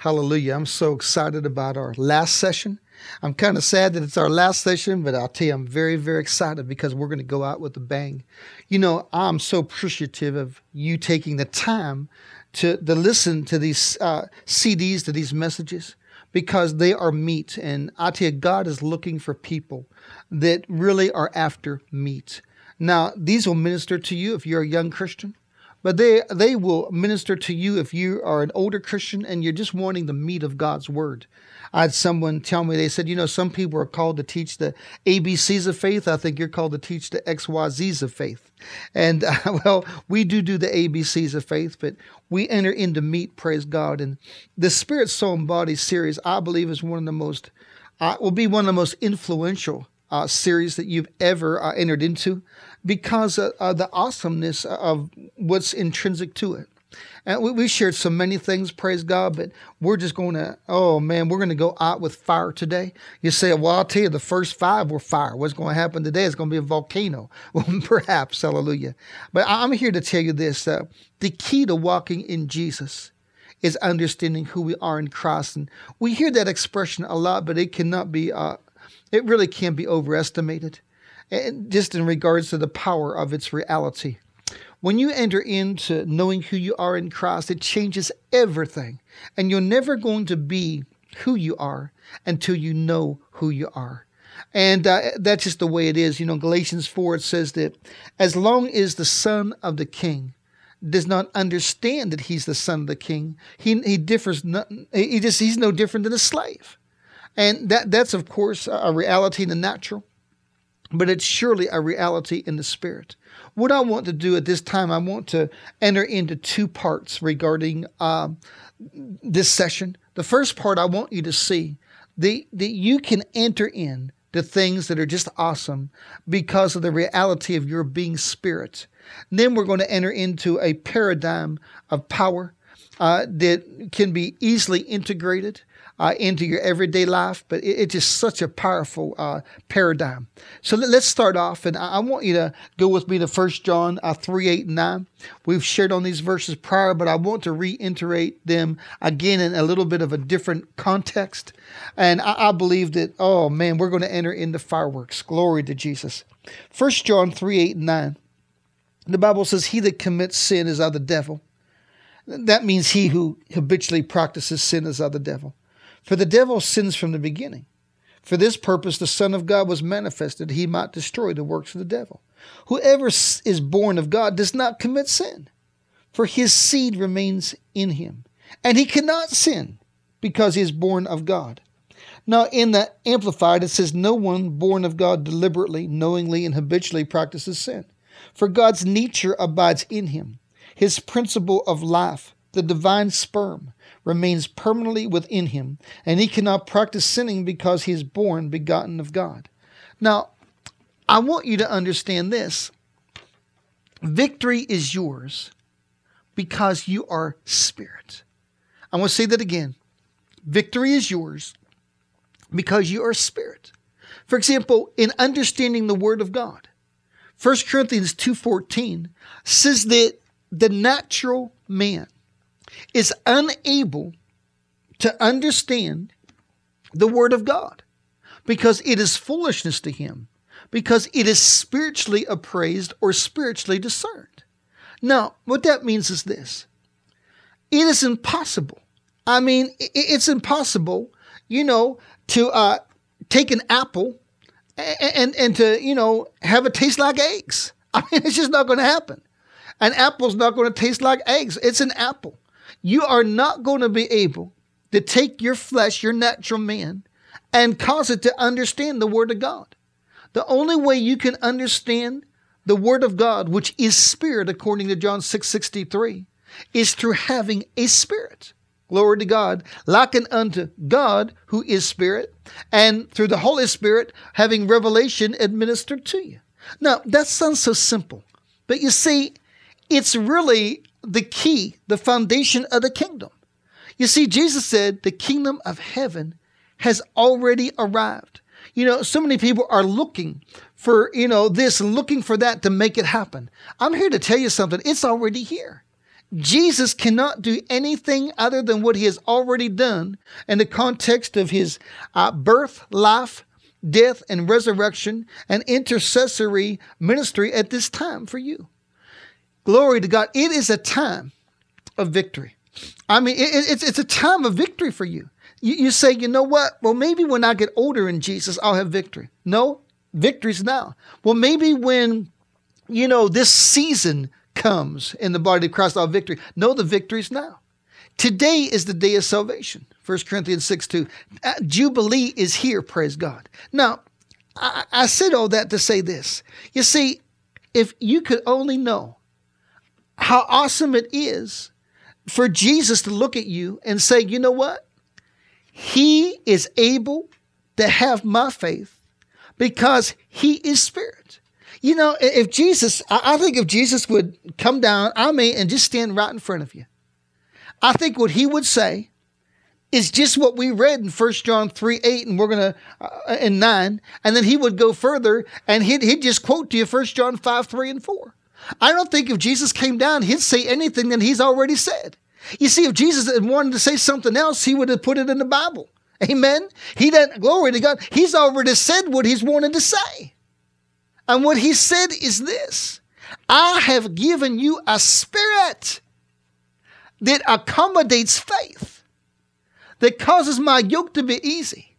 Hallelujah. I'm so excited about our last session. I'm kind of sad that it's our last session, but I'll tell you, I'm very, very excited because we're going to go out with a bang. You know, I'm so appreciative of you taking the time to, to listen to these uh, CDs, to these messages, because they are meat. And I tell you, God is looking for people that really are after meat. Now, these will minister to you if you're a young Christian but they they will minister to you if you are an older Christian and you're just wanting the meat of God's word. I had someone tell me they said, you know, some people are called to teach the ABCs of faith. I think you're called to teach the XYZs of faith. And uh, well, we do do the ABCs of faith, but we enter into meat. Praise God! And the Spirit, Soul, and Body series, I believe, is one of the most uh, will be one of the most influential uh, series that you've ever uh, entered into because of, the awesomeness of what's intrinsic to it. And we, we shared so many things, praise God, but we're just going to, oh man, we're going to go out with fire today. You say, well, I'll tell you, the first five were fire. What's going to happen today is going to be a volcano. Well, perhaps, hallelujah. But I'm here to tell you this uh, the key to walking in Jesus is understanding who we are in Christ. And we hear that expression a lot, but it cannot be uh, it really can't be overestimated, just in regards to the power of its reality. When you enter into knowing who you are in Christ, it changes everything. And you're never going to be who you are until you know who you are. And uh, that's just the way it is. You know, Galatians 4, it says that as long as the son of the king does not understand that he's the son of the king, he, he differs, not, he just, he's no different than a slave. And that, that's, of course, a reality in the natural, but it's surely a reality in the spirit. What I want to do at this time, I want to enter into two parts regarding um, this session. The first part, I want you to see that, that you can enter in to things that are just awesome because of the reality of your being spirit. then we're going to enter into a paradigm of power uh, that can be easily integrated uh, into your everyday life, but it, it's just such a powerful uh, paradigm. So let, us start off, and I, I, want you to go with me to 1 John uh, 3 8 and 9. We've shared on these verses prior, but I want to reiterate them again in a little bit of a different context. And I, I believe that, oh man, we're going to enter into fireworks. Glory to Jesus. 1 John 3 8 and 9. The Bible says, He that commits sin is of the devil. That means he who habitually practices sin is of the devil. For the devil sins from the beginning. For this purpose the Son of God was manifested, that he might destroy the works of the devil. Whoever is born of God does not commit sin, for his seed remains in him, and he cannot sin because he is born of God. Now, in the Amplified, it says, No one born of God deliberately, knowingly, and habitually practices sin, for God's nature abides in him. His principle of life, the divine sperm, remains permanently within him, and he cannot practice sinning because he is born begotten of God. Now, I want you to understand this victory is yours because you are spirit. I want to say that again. Victory is yours because you are spirit. For example, in understanding the word of God, 1 Corinthians 2:14 says that the natural man is unable to understand the Word of God because it is foolishness to him, because it is spiritually appraised or spiritually discerned. Now, what that means is this it is impossible. I mean, it's impossible, you know, to uh, take an apple and, and, to, you know, have it taste like eggs. I mean, it's just not going to happen. An apple's not going to taste like eggs. It's an apple. You are not going to be able to take your flesh, your natural man, and cause it to understand the Word of God. The only way you can understand the Word of God, which is spirit, according to John 6 63, is through having a spirit. Glory to God, likened unto God, who is spirit, and through the Holy Spirit, having revelation administered to you. Now, that sounds so simple, but you see, it's really the key, the foundation of the kingdom. You see, Jesus said the kingdom of heaven has already arrived. You know, so many people are looking for, you know, this, looking for that to make it happen. I'm here to tell you something. It's already here. Jesus cannot do anything other than what he has already done in the context of his uh, birth, life, death, and resurrection and intercessory ministry at this time for you. Glory to God. It is a time of victory. I mean, it, it's, it's a time of victory for you. you. You say, you know what? Well, maybe when I get older in Jesus, I'll have victory. No, victory's now. Well, maybe when, you know, this season comes in the body of Christ, our victory. No, the victory's now. Today is the day of salvation. 1 Corinthians 6 2. Uh, Jubilee is here, praise God. Now, I, I said all that to say this. You see, if you could only know how awesome it is for Jesus to look at you and say, you know what? He is able to have my faith because he is spirit. You know, if Jesus, I think if Jesus would come down, I mean, and just stand right in front of you, I think what he would say is just what we read in 1 John 3 8, and we're going to, uh, in 9. And then he would go further and he'd, he'd just quote to you 1 John 5 3 and 4. I don't think if Jesus came down, he'd say anything that he's already said. You see, if Jesus had wanted to say something else, he would have put it in the Bible. Amen. He doesn't, glory to God. He's already said what he's wanted to say. And what he said is this I have given you a spirit that accommodates faith, that causes my yoke to be easy,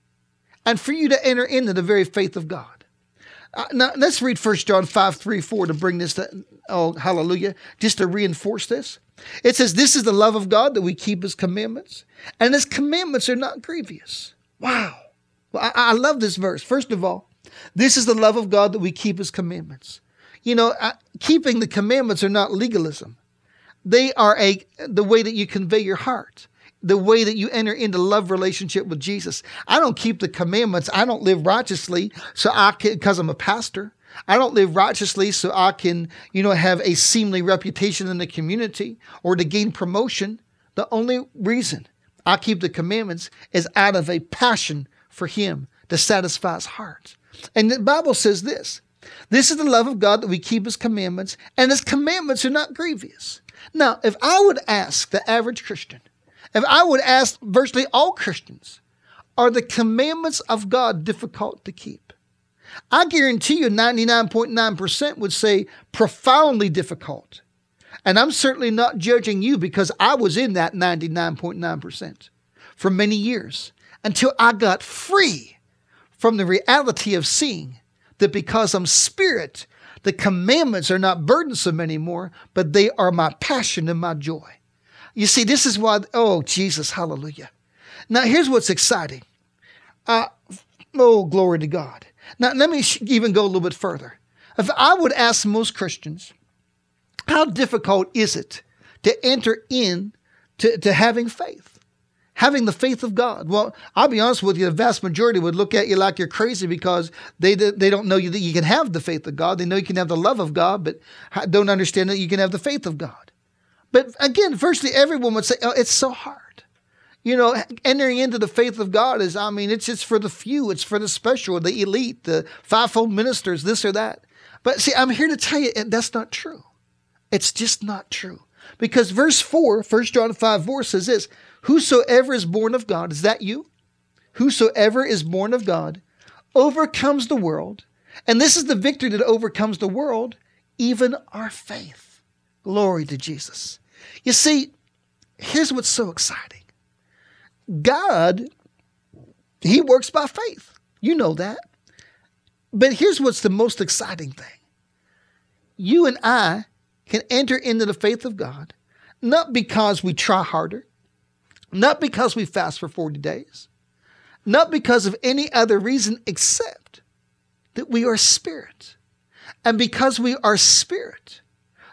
and for you to enter into the very faith of God. Uh, now, let's read 1 John 5 3 4 to bring this to, oh, hallelujah, just to reinforce this. It says, This is the love of God that we keep his commandments, and his commandments are not grievous. Wow. Well, I, I love this verse. First of all, this is the love of God that we keep his commandments. You know, uh, keeping the commandments are not legalism. They are a the way that you convey your heart the way that you enter into love relationship with Jesus. I don't keep the commandments. I don't live righteously so I because I'm a pastor. I don't live righteously so I can, you know, have a seemly reputation in the community or to gain promotion. The only reason I keep the commandments is out of a passion for him to satisfy his heart. And the Bible says this. This is the love of God that we keep his commandments, and his commandments are not grievous. Now, if I would ask the average Christian, if I would ask virtually all Christians, are the commandments of God difficult to keep? I guarantee you 99.9% would say profoundly difficult. And I'm certainly not judging you because I was in that 99.9% for many years until I got free from the reality of seeing that because I'm spirit, the commandments are not burdensome anymore, but they are my passion and my joy. You see, this is why, oh, Jesus, hallelujah. Now, here's what's exciting. Uh, oh, glory to God. Now, let me even go a little bit further. If I would ask most Christians, how difficult is it to enter in to, to having faith? Having the faith of God. Well, I'll be honest with you, the vast majority would look at you like you're crazy because they, they don't know you that you can have the faith of God. They know you can have the love of God, but don't understand that you can have the faith of God. But again, virtually everyone would say, oh, it's so hard. You know, entering into the faith of God is, I mean, it's just for the few, it's for the special, the elite, the fivefold ministers, this or that. But see, I'm here to tell you that's not true. It's just not true. Because verse 4, 1 John 5 4 says this Whosoever is born of God, is that you? Whosoever is born of God overcomes the world. And this is the victory that overcomes the world, even our faith. Glory to Jesus. You see, here's what's so exciting God, He works by faith. You know that. But here's what's the most exciting thing you and I can enter into the faith of God, not because we try harder, not because we fast for 40 days, not because of any other reason except that we are spirit. And because we are spirit,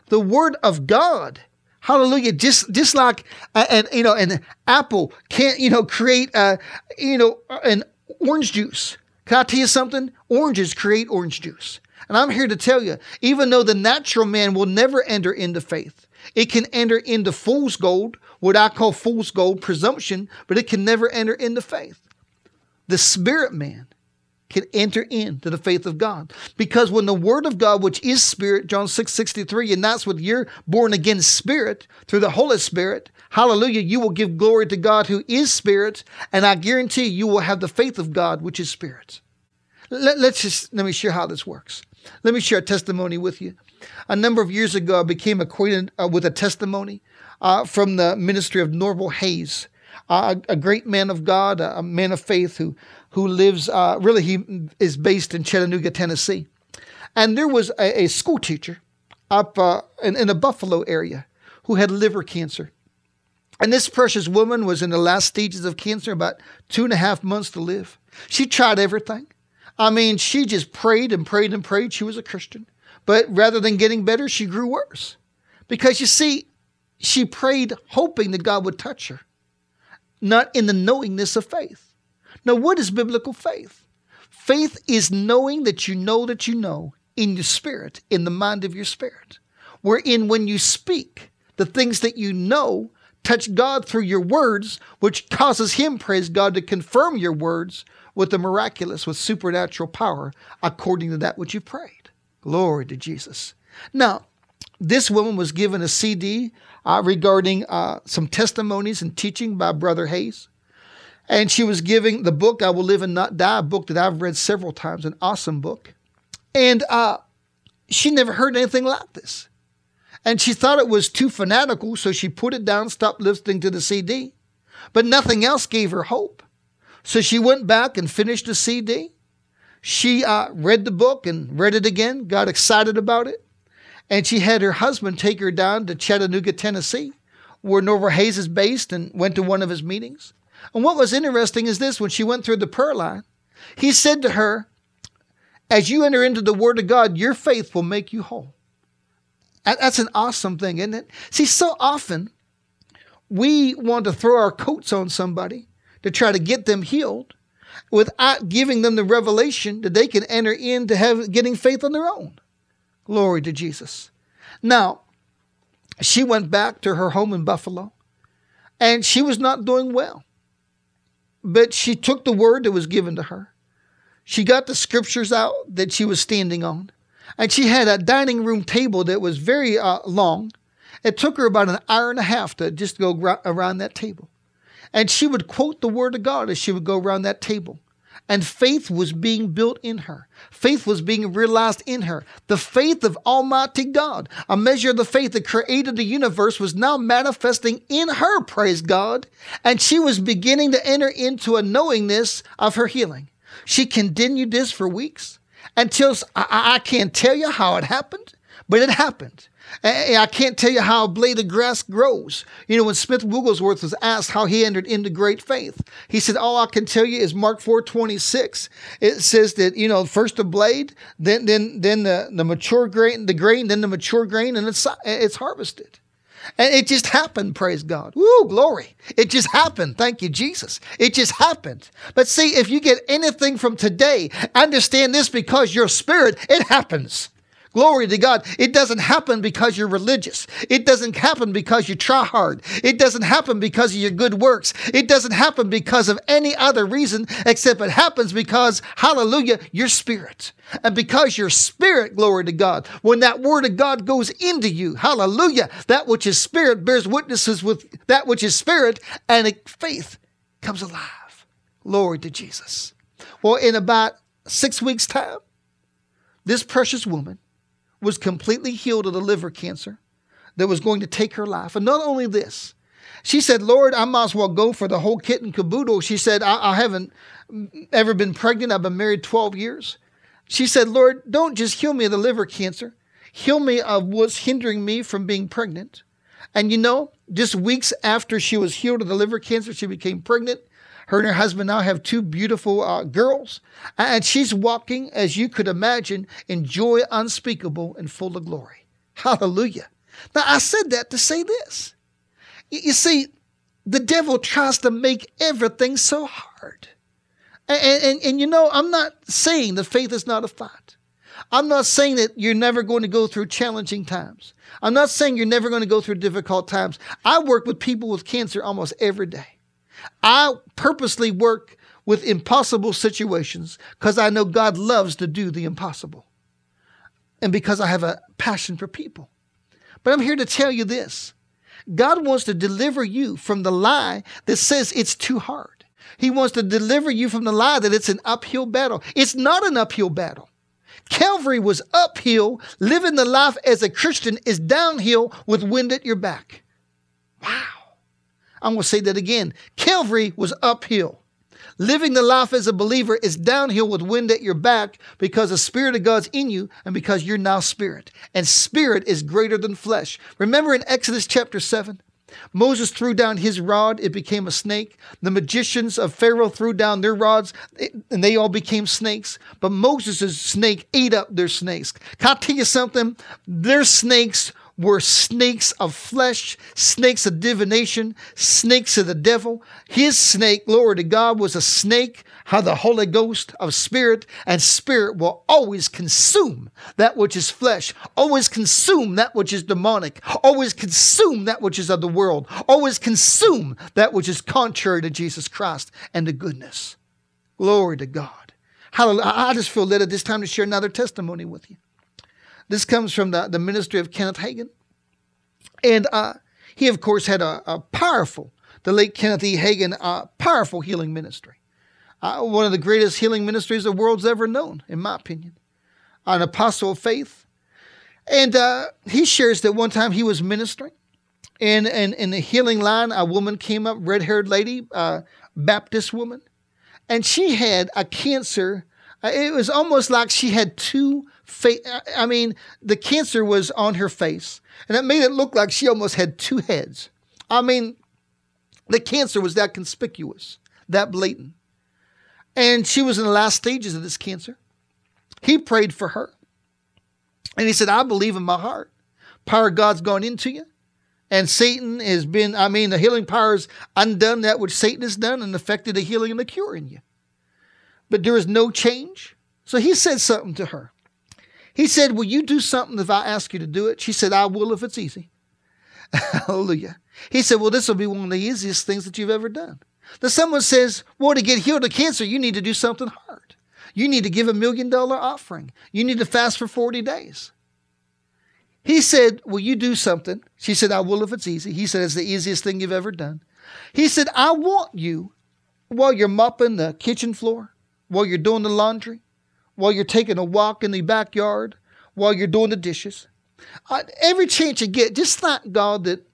the word of God Hallelujah. Just, just like, uh, and, you know, an apple can't, you know, create, uh, you know, an orange juice. Can I tell you something? Oranges create orange juice. And I'm here to tell you, even though the natural man will never enter into faith, it can enter into fool's gold, what I call fool's gold, presumption, but it can never enter into faith. The spirit man can enter into the faith of God. Because when the word of God, which is spirit, John 6 63, and that's what you're born again spirit through the Holy Spirit, hallelujah, you will give glory to God who is spirit, and I guarantee you will have the faith of God, which is spirit. Let, us just let me share how this works. Let me share a testimony with you. A number of years ago, I became acquainted uh, with a testimony uh, from the ministry of Norval Hayes, uh, a, great man of God, a man of faith who who lives, uh, really, he is based in Chattanooga, Tennessee. And there was a, a school teacher up uh, in, in the Buffalo area who had liver cancer. And this precious woman was in the last stages of cancer, about two and a half months to live. She tried everything. I mean, she just prayed and prayed and prayed. She was a Christian. But rather than getting better, she grew worse. Because you see, she prayed hoping that God would touch her, not in the knowingness of faith. Now, what is biblical faith? Faith is knowing that you know that you know in your spirit, in the mind of your spirit. Wherein, when you speak, the things that you know touch God through your words, which causes Him, praise God, to confirm your words with the miraculous, with supernatural power, according to that which you prayed. Glory to Jesus. Now, this woman was given a CD uh, regarding uh, some testimonies and teaching by Brother Hayes. And she was giving the book, I Will Live and Not Die, a book that I've read several times, an awesome book. And uh, she never heard anything like this. And she thought it was too fanatical, so she put it down, stopped listening to the CD. But nothing else gave her hope. So she went back and finished the CD. She uh, read the book and read it again, got excited about it. And she had her husband take her down to Chattanooga, Tennessee, where Norval Hayes is based, and went to one of his meetings. And what was interesting is this when she went through the prayer line, he said to her, As you enter into the Word of God, your faith will make you whole. That's an awesome thing, isn't it? See, so often we want to throw our coats on somebody to try to get them healed without giving them the revelation that they can enter into have, getting faith on their own. Glory to Jesus. Now, she went back to her home in Buffalo and she was not doing well. But she took the word that was given to her. She got the scriptures out that she was standing on. And she had a dining room table that was very uh, long. It took her about an hour and a half to just go around that table. And she would quote the word of God as she would go around that table. And faith was being built in her. Faith was being realized in her. The faith of Almighty God, a measure of the faith that created the universe, was now manifesting in her, praise God. And she was beginning to enter into a knowingness of her healing. She continued this for weeks until I, I can't tell you how it happened, but it happened. I can't tell you how a blade of grass grows. You know, when Smith Wigglesworth was asked how he entered into great faith, he said, All I can tell you is Mark 4 26. It says that, you know, first the blade, then then then the, the mature grain, the grain, then the mature grain, and it's it's harvested. And it just happened, praise God. Woo, glory. It just happened. Thank you, Jesus. It just happened. But see, if you get anything from today, understand this because your spirit, it happens. Glory to God. It doesn't happen because you're religious. It doesn't happen because you try hard. It doesn't happen because of your good works. It doesn't happen because of any other reason except it happens because, hallelujah, your spirit. And because your spirit, glory to God, when that word of God goes into you, hallelujah, that which is spirit bears witnesses with that which is spirit, and faith comes alive. Glory to Jesus. Well, in about six weeks' time, this precious woman was completely healed of the liver cancer that was going to take her life. And not only this, she said, Lord, I might as well go for the whole kit and caboodle. She said, I, I haven't ever been pregnant. I've been married 12 years. She said, Lord, don't just heal me of the liver cancer, heal me of what's hindering me from being pregnant. And you know, just weeks after she was healed of the liver cancer, she became pregnant. Her and her husband now have two beautiful uh, girls, and she's walking, as you could imagine, in joy unspeakable and full of glory. Hallelujah. Now, I said that to say this. You see, the devil tries to make everything so hard. And, and, and, you know, I'm not saying that faith is not a fight. I'm not saying that you're never going to go through challenging times. I'm not saying you're never going to go through difficult times. I work with people with cancer almost every day. I purposely work with impossible situations because I know God loves to do the impossible and because I have a passion for people. But I'm here to tell you this God wants to deliver you from the lie that says it's too hard. He wants to deliver you from the lie that it's an uphill battle. It's not an uphill battle. Calvary was uphill. Living the life as a Christian is downhill with wind at your back. Wow. I'm going to say that again. Calvary was uphill. Living the life as a believer is downhill with wind at your back because the Spirit of God's in you and because you're now spirit. And spirit is greater than flesh. Remember in Exodus chapter 7? Moses threw down his rod, it became a snake. The magicians of Pharaoh threw down their rods, and they all became snakes. But Moses' snake ate up their snakes. Can I tell you something? Their snakes were snakes of flesh, snakes of divination, snakes of the devil. His snake, glory to God, was a snake, how the Holy Ghost of spirit and spirit will always consume that which is flesh, always consume that which is demonic, always consume that which is of the world, always consume that which is contrary to Jesus Christ and to goodness. Glory to God. Hallelujah. I just feel led at this time to share another testimony with you. This comes from the, the ministry of Kenneth Hagin. And uh, he, of course, had a, a, powerful, the late Kenneth E. Hagin, powerful healing ministry. Uh, one of the greatest healing ministries the world's ever known, in my opinion. An apostle of faith. And uh, he shares that one time he was ministering, and, and in the healing line, a woman came up, red haired lady, uh, Baptist woman, and she had a cancer. Uh, it was almost like she had two face. I mean, the cancer was on her face, and it made it look like she almost had two heads. I mean, the cancer was that conspicuous, that blatant. And she was in the last stages of this cancer. He prayed for her. And he said, I believe in my heart. Power of God's gone into you. And Satan has been, I mean, the healing power has undone that which Satan has done and affected the healing and the cure in you. But there is no change. So he said something to her. He said, Will you do something if I ask you to do it? She said, I will if it's easy. Hallelujah. He said, Well, this will be one of the easiest things that you've ever done. Then someone says, Well, to get healed of cancer, you need to do something hard. You need to give a million dollar offering. You need to fast for 40 days. He said, Will you do something? She said, I will if it's easy. He said, It's the easiest thing you've ever done. He said, I want you, while you're mopping the kitchen floor, while you're doing the laundry, while you're taking a walk in the backyard, while you're doing the dishes. Uh, every chance you get, just thank God that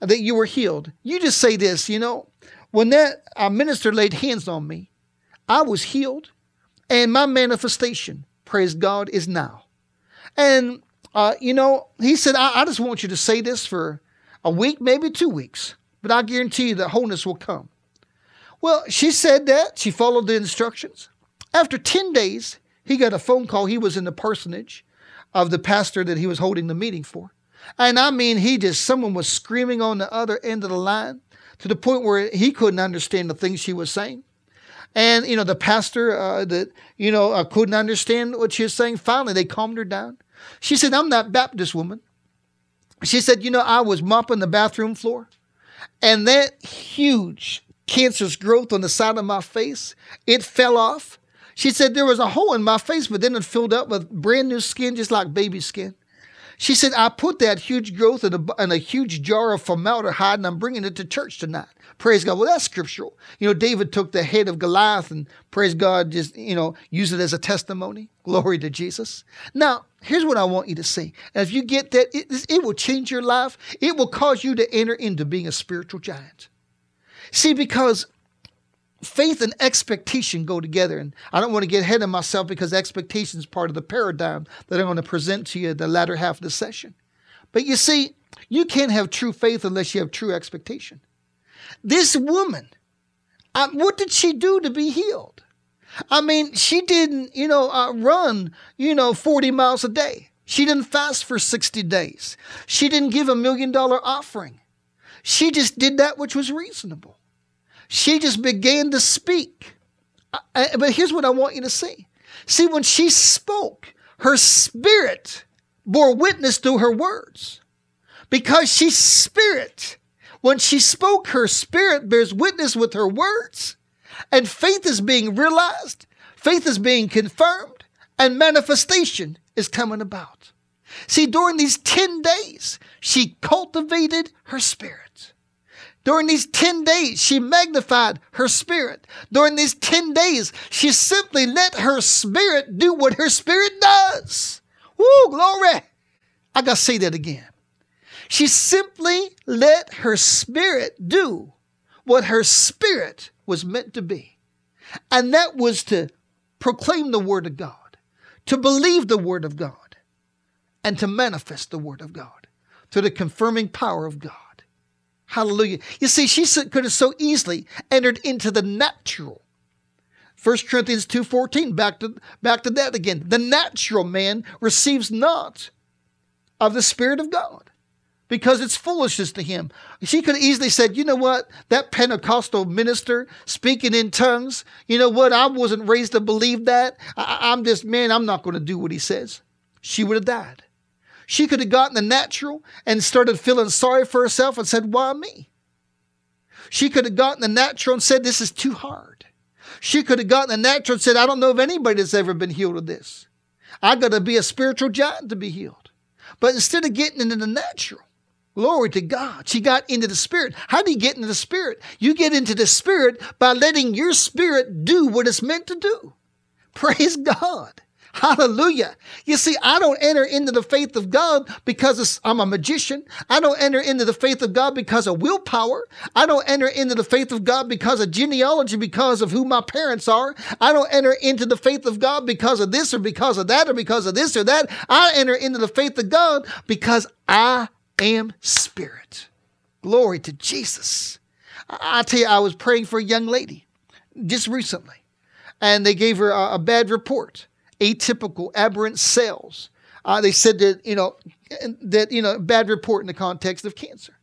that you were healed. You just say this, you know, when that uh, minister laid hands on me, I was healed, and my manifestation, praise God, is now. And uh, you know, he said, I, I just want you to say this for a week, maybe two weeks, but I guarantee you that wholeness will come. Well, she said that. She followed the instructions. After 10 days, he got a phone call. He was in the parsonage of the pastor that he was holding the meeting for. And I mean, he just, someone was screaming on the other end of the line to the point where he couldn't understand the things she was saying. And, you know, the pastor uh, that, you know, uh, couldn't understand what she was saying. Finally, they calmed her down. She said, I'm that Baptist woman. She said, you know, I was mopping the bathroom floor and that huge cancerous growth on the side of my face, it fell off she said there was a hole in my face, but then it filled up with brand new skin, just like baby skin. She said, I put that huge growth in a, in a huge jar of formaldehyde and I'm bringing it to church tonight. Praise God. Well, that's scriptural. You know, David took the head of Goliath and praise God, just, you know, use it as a testimony. Glory to Jesus. Now, here's what I want you to see. If you get that, it, it will change your life. It will cause you to enter into being a spiritual giant. See, because faith and expectation go together. And I don't want to get ahead of myself because expectation is part of the paradigm that I'm going to present to you the latter half of the session. But you see, you can't have true faith unless you have true expectation. This woman, uh, what did she do to be healed? I mean, she didn't, you know, uh, run, you know, 40 miles a day. She didn't fast for 60 days. She didn't give a million dollar offering. She just did that which was reasonable she just began to speak. I, but here's what I want you to see. See, when she spoke, her spirit bore witness to her words. Because she's spirit. When she spoke, her spirit bears witness with her words. And faith is being realized, faith is being confirmed, and manifestation is coming about. See, during these 10 days, she cultivated her spirit. During these 10 days, she magnified her spirit. During these 10 days, she simply let her spirit do what her spirit does. Woo, glory. I got to say that again. She simply let her spirit do what her spirit was meant to be. And that was to proclaim the word of God, to believe the word of God, and to manifest the word of God to the confirming power of God. Hallelujah. You see, she could have so easily entered into the natural. 1 Corinthians 2.14, back to, back to that again. The natural man receives not of the Spirit of God because it's foolishness to him. She could have easily said, you know what, that Pentecostal minister speaking in tongues, you know what, I wasn't raised to believe that. I, I'm just, man, I'm not going to do what he says. She would have died. She could have gotten the natural and started feeling sorry for herself and said, Why me? She could have gotten the natural and said, This is too hard. She could have gotten the natural and said, I don't know if anybody that's ever been healed of this. I got to be a spiritual giant to be healed. But instead of getting into the natural, Glory to God. She got into the spirit. How do you get into the spirit? You get into the spirit by letting your spirit do what it's meant to do. Praise God. Hallelujah. You see, I don't enter into the faith of God because I'm a magician. I don't enter into the faith of God because of willpower. I don't enter into the faith of God because of genealogy, because of who my parents are. I don't enter into the faith of God because of this or because of that or because of this or that. I enter into the faith of God because I am spirit. Glory to Jesus. I tell you, I was praying for a young lady just recently, and they gave her a, a bad report atypical, aberrant cells. Uh, they said that, you know, that, you know, bad report in the context of cancer.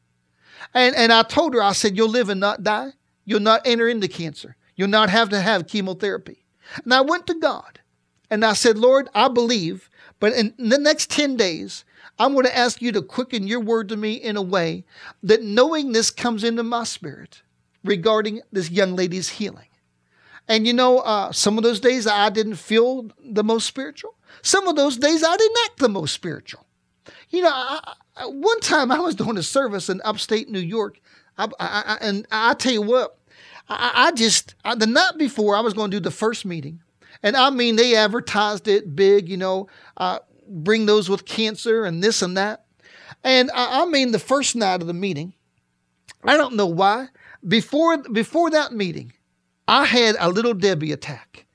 And, and I told her, I said, you'll live and not die. You'll not enter into cancer. You'll not have to have chemotherapy. And I went to God and I said, Lord, I believe, but in the next 10 days, I'm going to ask you to quicken your word to me in a way that knowing this comes into my spirit regarding this young lady's healing. And you know, uh, some of those days I didn't feel the most spiritual. Some of those days I didn't act the most spiritual. You know, I, I, one time I was doing a service in upstate New York, I, and I tell you what, I, just the night before I was going to do the first meeting, and I mean they advertised it big, you know, uh, bring those with cancer and this and that, and I, I mean the first night of the meeting, I don't know why. Before before that meeting, I had a little Debbie attack.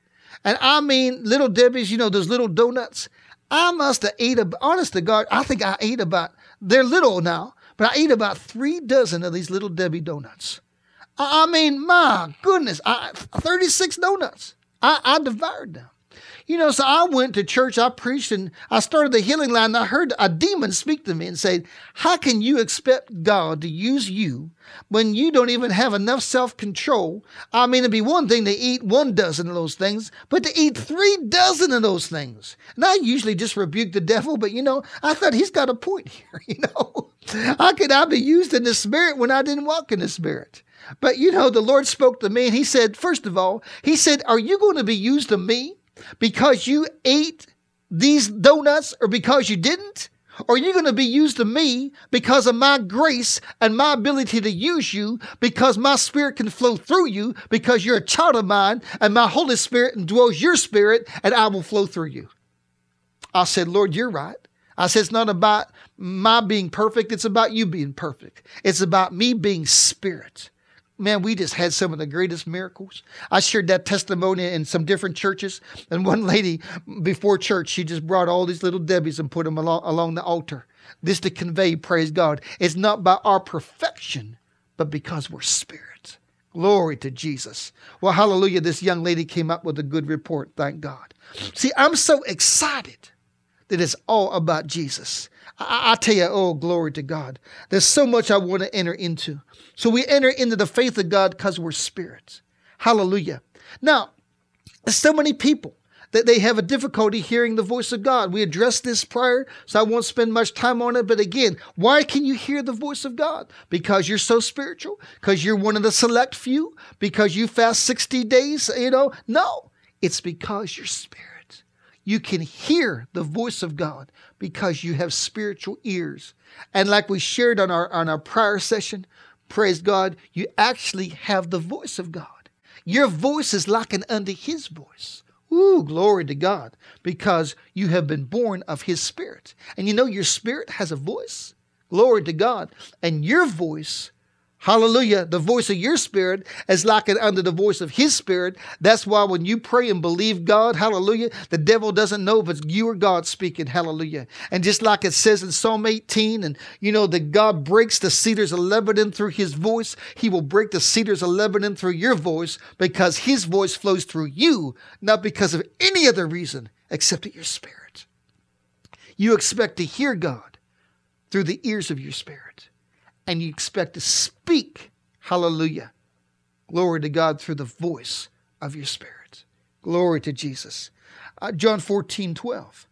And I mean, little Debbie's, you know, those little donuts. I must have ate, a, honest to God, I think I ate about, they're little now, but I ate about three dozen of these little Debbie donuts. I, I mean, my goodness, I, 36 donuts. I, I devoured them. You know, so I went to church, I preached, and I started the healing line. And I heard a demon speak to me and say, How can you expect God to use you when you don't even have enough self control? I mean, it'd be one thing to eat one dozen of those things, but to eat three dozen of those things. And I usually just rebuke the devil, but you know, I thought he's got a point here, you know. How could I be used in the spirit when I didn't walk in the spirit? But you know, the Lord spoke to me and he said, first of all, he said, Are you going to be used of me? Because you ate these donuts or because you didn't? Or are you going to be used to me because of my grace and my ability to use you because my spirit can flow through you because you're a child of mine and my Holy Spirit indwells your spirit and I will flow through you? I said, Lord, you're right. I said, it's not about my being perfect. It's about you being perfect. It's about me being spirit man, we just had some of the greatest miracles. I shared that testimony in some different churches. And one lady before church, she just brought all these little Debbies and put them along, along the altar. This to convey, praise God. It's not by our perfection, but because we're spirit. Glory to Jesus. Well, hallelujah. This young lady came up with a good report. Thank God. See, I'm so excited that it's all about Jesus. I, I, tell you, oh, glory to God. There's so much I want to enter into. So we enter into the faith of God because we're spirits. Hallelujah. Now, so many people, that they have a difficulty hearing the voice of God. We addressed this prior, so I won't spend much time on it. But again, why can you hear the voice of God? Because you're so spiritual? Because you're one of the select few? Because you fast 60 days? You know, no. It's because you're spirit. You can hear the voice of God because you have spiritual ears. And like we shared on our on our prior session, praise God, you actually have the voice of God. Your voice is likened unto his voice. Ooh, glory to God, because you have been born of his spirit. And you know your spirit has a voice. Glory to God. And your voice Hallelujah. The voice of your spirit is like it under the voice of his spirit. That's why when you pray and believe God, hallelujah, the devil doesn't know if it's you or God speaking, hallelujah. And just like it says in Psalm 18, and you know that God breaks the cedars of Lebanon through his voice, he will break the cedars of Lebanon through your voice because his voice flows through you, not because of any other reason except that your spirit. You expect to hear God through the ears of your spirit and you expect to speak, hallelujah, glory to God through the voice of your spirit. Glory to Jesus. Uh, John 14, 12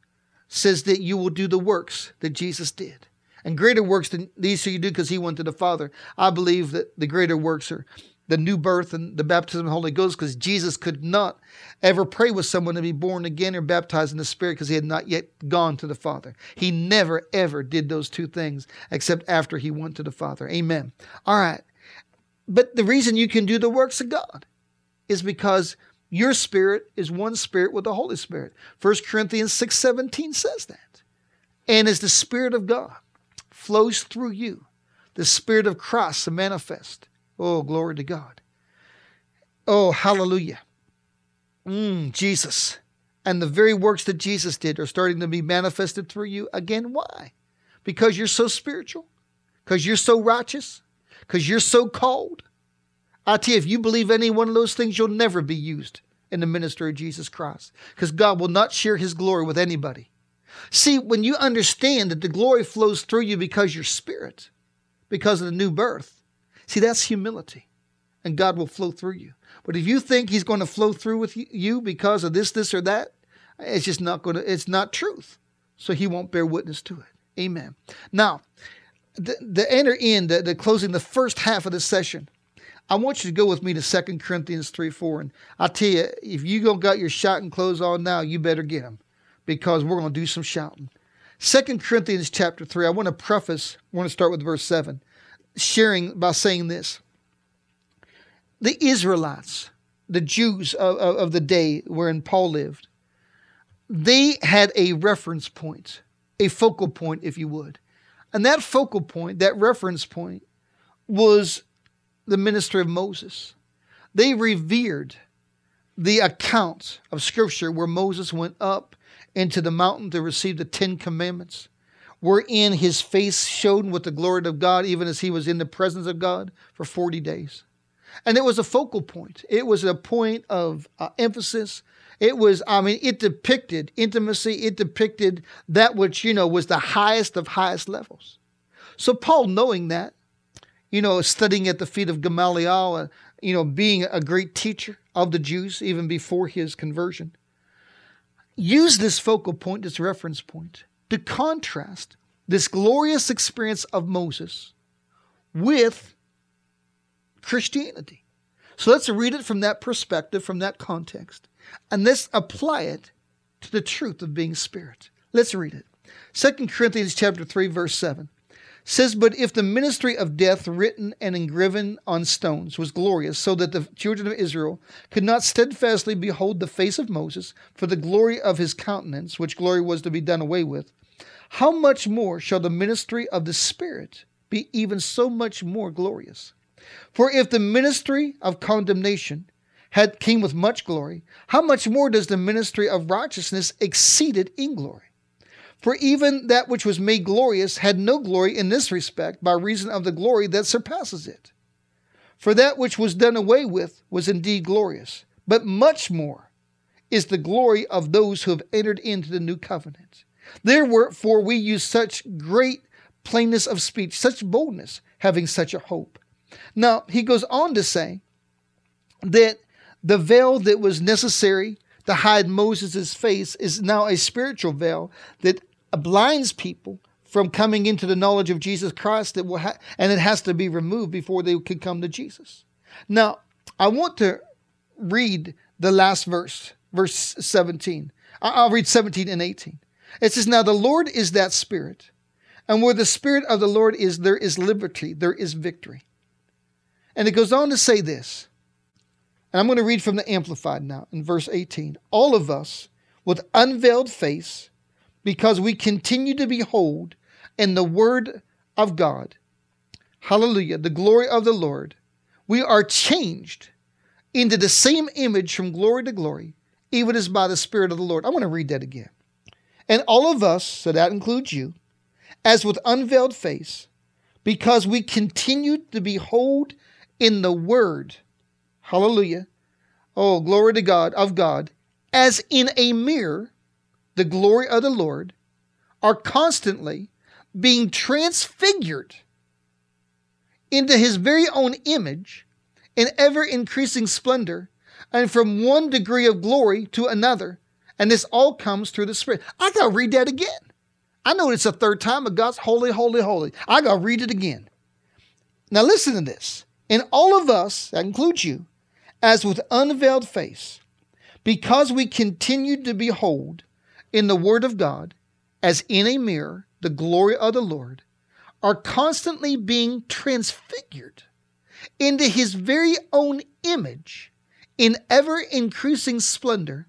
says that you will do the works that Jesus did. And greater works than these shall you do because he went to the Father. I believe that the greater works are the new birth and the baptism of the Holy Ghost because Jesus could not ever pray with someone to be born again or baptized in the Spirit because he had not yet gone to the Father. He never, ever did those two things except after he went to the Father. Amen. All right. But the reason you can do the works of God is because your spirit is one spirit with the Holy Spirit. 1 Corinthians 6 17 says that. And as the Spirit of God flows through you, the Spirit of Christ manifest Oh, glory to God. Oh, hallelujah. Mm, Jesus. And the very works that Jesus did are starting to be manifested through you. Again, why? Because you're so spiritual? Because you're so righteous? Because you're so called? I tell you, if you believe any one of those things, you'll never be used in the ministry of Jesus Christ. Because God will not share his glory with anybody. See, when you understand that the glory flows through you because you're spirit, because of the new birth, See, that's humility, and God will flow through you. But if you think He's going to flow through with you because of this, this, or that, it's just not going to, it's not truth. So He won't bear witness to it. Amen. Now, the, the enter in, the, the closing, the first half of the session, I want you to go with me to 2 Corinthians 3 4. And I tell you, if you go got your shouting clothes on now, you better get them because we're going to do some shouting. 2 Corinthians chapter 3, I want to preface, I want to start with verse 7 sharing by saying this. The Israelites, the Jews of, of, of the day wherein Paul lived, they had a reference point, a focal point, if you would. And that focal point, that reference point, was the ministry of Moses. They revered the account of Scripture where Moses went up into the mountain to receive the Ten Commandments wherein his face shone with the glory of God, even as he was in the presence of God for 40 days. And it was a focal point. It was a point of uh, emphasis. It was, I mean, it depicted intimacy. It depicted that which, you know, was the highest of highest levels. So Paul, knowing that, you know, studying at the feet of Gamaliel, uh, you know, being a great teacher of the Jews even before his conversion, used this focal point, this reference point, to contrast this glorious experience of Moses with Christianity. So let's read it from that perspective, from that context, and let's apply it to the truth of being spirit. Let's read it. 2 Corinthians chapter 3 verse 7 says but if the ministry of death written and engraven on stones was glorious so that the children of Israel could not steadfastly behold the face of Moses for the glory of his countenance which glory was to be done away with how much more shall the ministry of the Spirit be even so much more glorious? For if the ministry of condemnation had came with much glory, how much more does the ministry of righteousness exceed it in glory? For even that which was made glorious had no glory in this respect by reason of the glory that surpasses it. For that which was done away with was indeed glorious, but much more is the glory of those who have entered into the new covenant. Therefore, we use such great plainness of speech, such boldness, having such a hope. Now, he goes on to say that the veil that was necessary to hide Moses' face is now a spiritual veil that blinds people from coming into the knowledge of Jesus Christ that will ha- and it has to be removed before they can come to Jesus. Now, I want to read the last verse, verse 17. I'll read 17 and 18. It says, Now the Lord is that Spirit, and where the Spirit of the Lord is, there is liberty, there is victory. And it goes on to say this, and I'm going to read from the Amplified now in verse 18. All of us, with unveiled face, because we continue to behold in the Word of God, hallelujah, the glory of the Lord, we are changed into the same image from glory to glory, even as by the Spirit of the Lord. I want to read that again. And all of us, so that includes you, as with unveiled face, because we continue to behold in the Word, hallelujah, oh, glory to God, of God, as in a mirror, the glory of the Lord, are constantly being transfigured into his very own image in ever increasing splendor, and from one degree of glory to another. And this all comes through the Spirit. I got to read that again. I know it's the third time, but God's holy, holy, holy. I got to read it again. Now, listen to this. In all of us, that includes you, as with unveiled face, because we continue to behold in the Word of God, as in a mirror, the glory of the Lord, are constantly being transfigured into his very own image in ever increasing splendor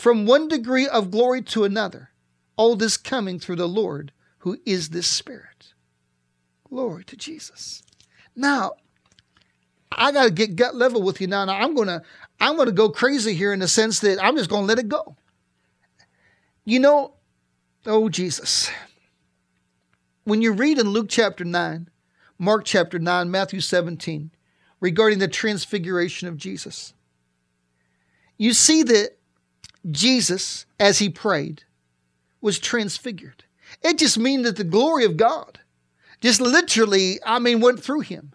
from one degree of glory to another, all this coming through the Lord who is this Spirit. Glory to Jesus. Now, I got to get gut level with you now. Now I'm gonna I'm gonna go crazy here in the sense that I'm just gonna let it go. You know, oh Jesus, when you read in Luke chapter 9, Mark chapter 9, Matthew 17, regarding the transfiguration of Jesus, you see that Jesus, as he prayed, was transfigured. It just means that the glory of God just literally, I mean, went through him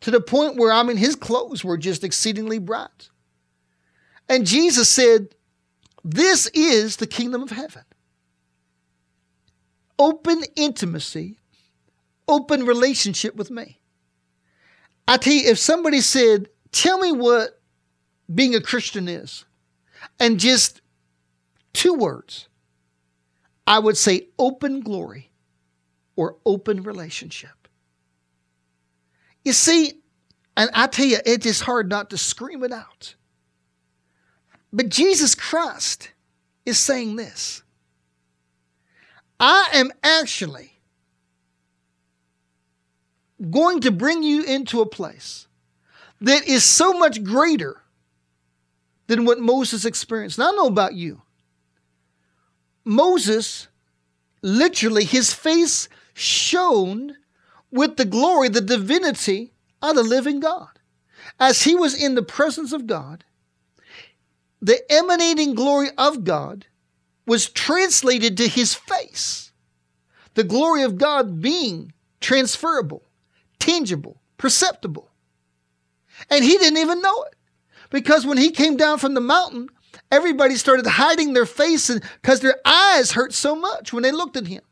to the point where, I mean, his clothes were just exceedingly bright. And Jesus said, This is the kingdom of heaven open intimacy, open relationship with me. I tell you, if somebody said, Tell me what being a Christian is, and just two words, I would say open glory or open relationship. You see, and I tell you, it is hard not to scream it out. But Jesus Christ is saying this I am actually going to bring you into a place that is so much greater than what Moses experienced. Now, I know about you. Moses, literally, his face shone with the glory, the divinity of the living God. As he was in the presence of God, the emanating glory of God was translated to his face. The glory of God being transferable, tangible, perceptible. And he didn't even know it. Because when he came down from the mountain, everybody started hiding their face because their eyes hurt so much when they looked at him.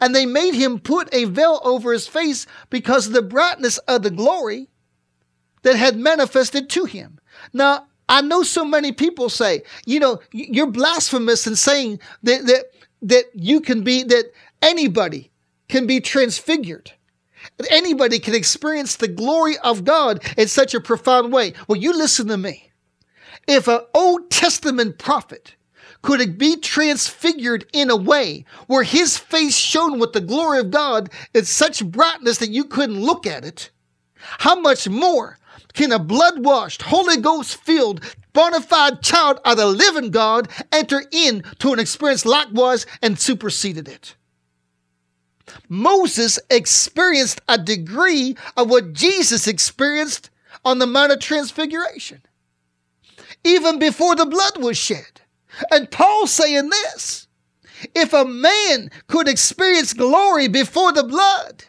And they made him put a veil over his face because of the brightness of the glory that had manifested to him. Now, I know so many people say, you know, you're blasphemous in saying that that that you can be that anybody can be transfigured. Anybody can experience the glory of God in such a profound way. Well, you listen to me. If an Old Testament prophet could be transfigured in a way where his face shone with the glory of God in such brightness that you couldn't look at it, how much more can a blood washed, Holy Ghost filled, bona fide child of the living God enter into an experience likewise and superseded it? Moses experienced a degree of what Jesus experienced on the Mount of Transfiguration, even before the blood was shed. And Paul saying this if a man could experience glory before the blood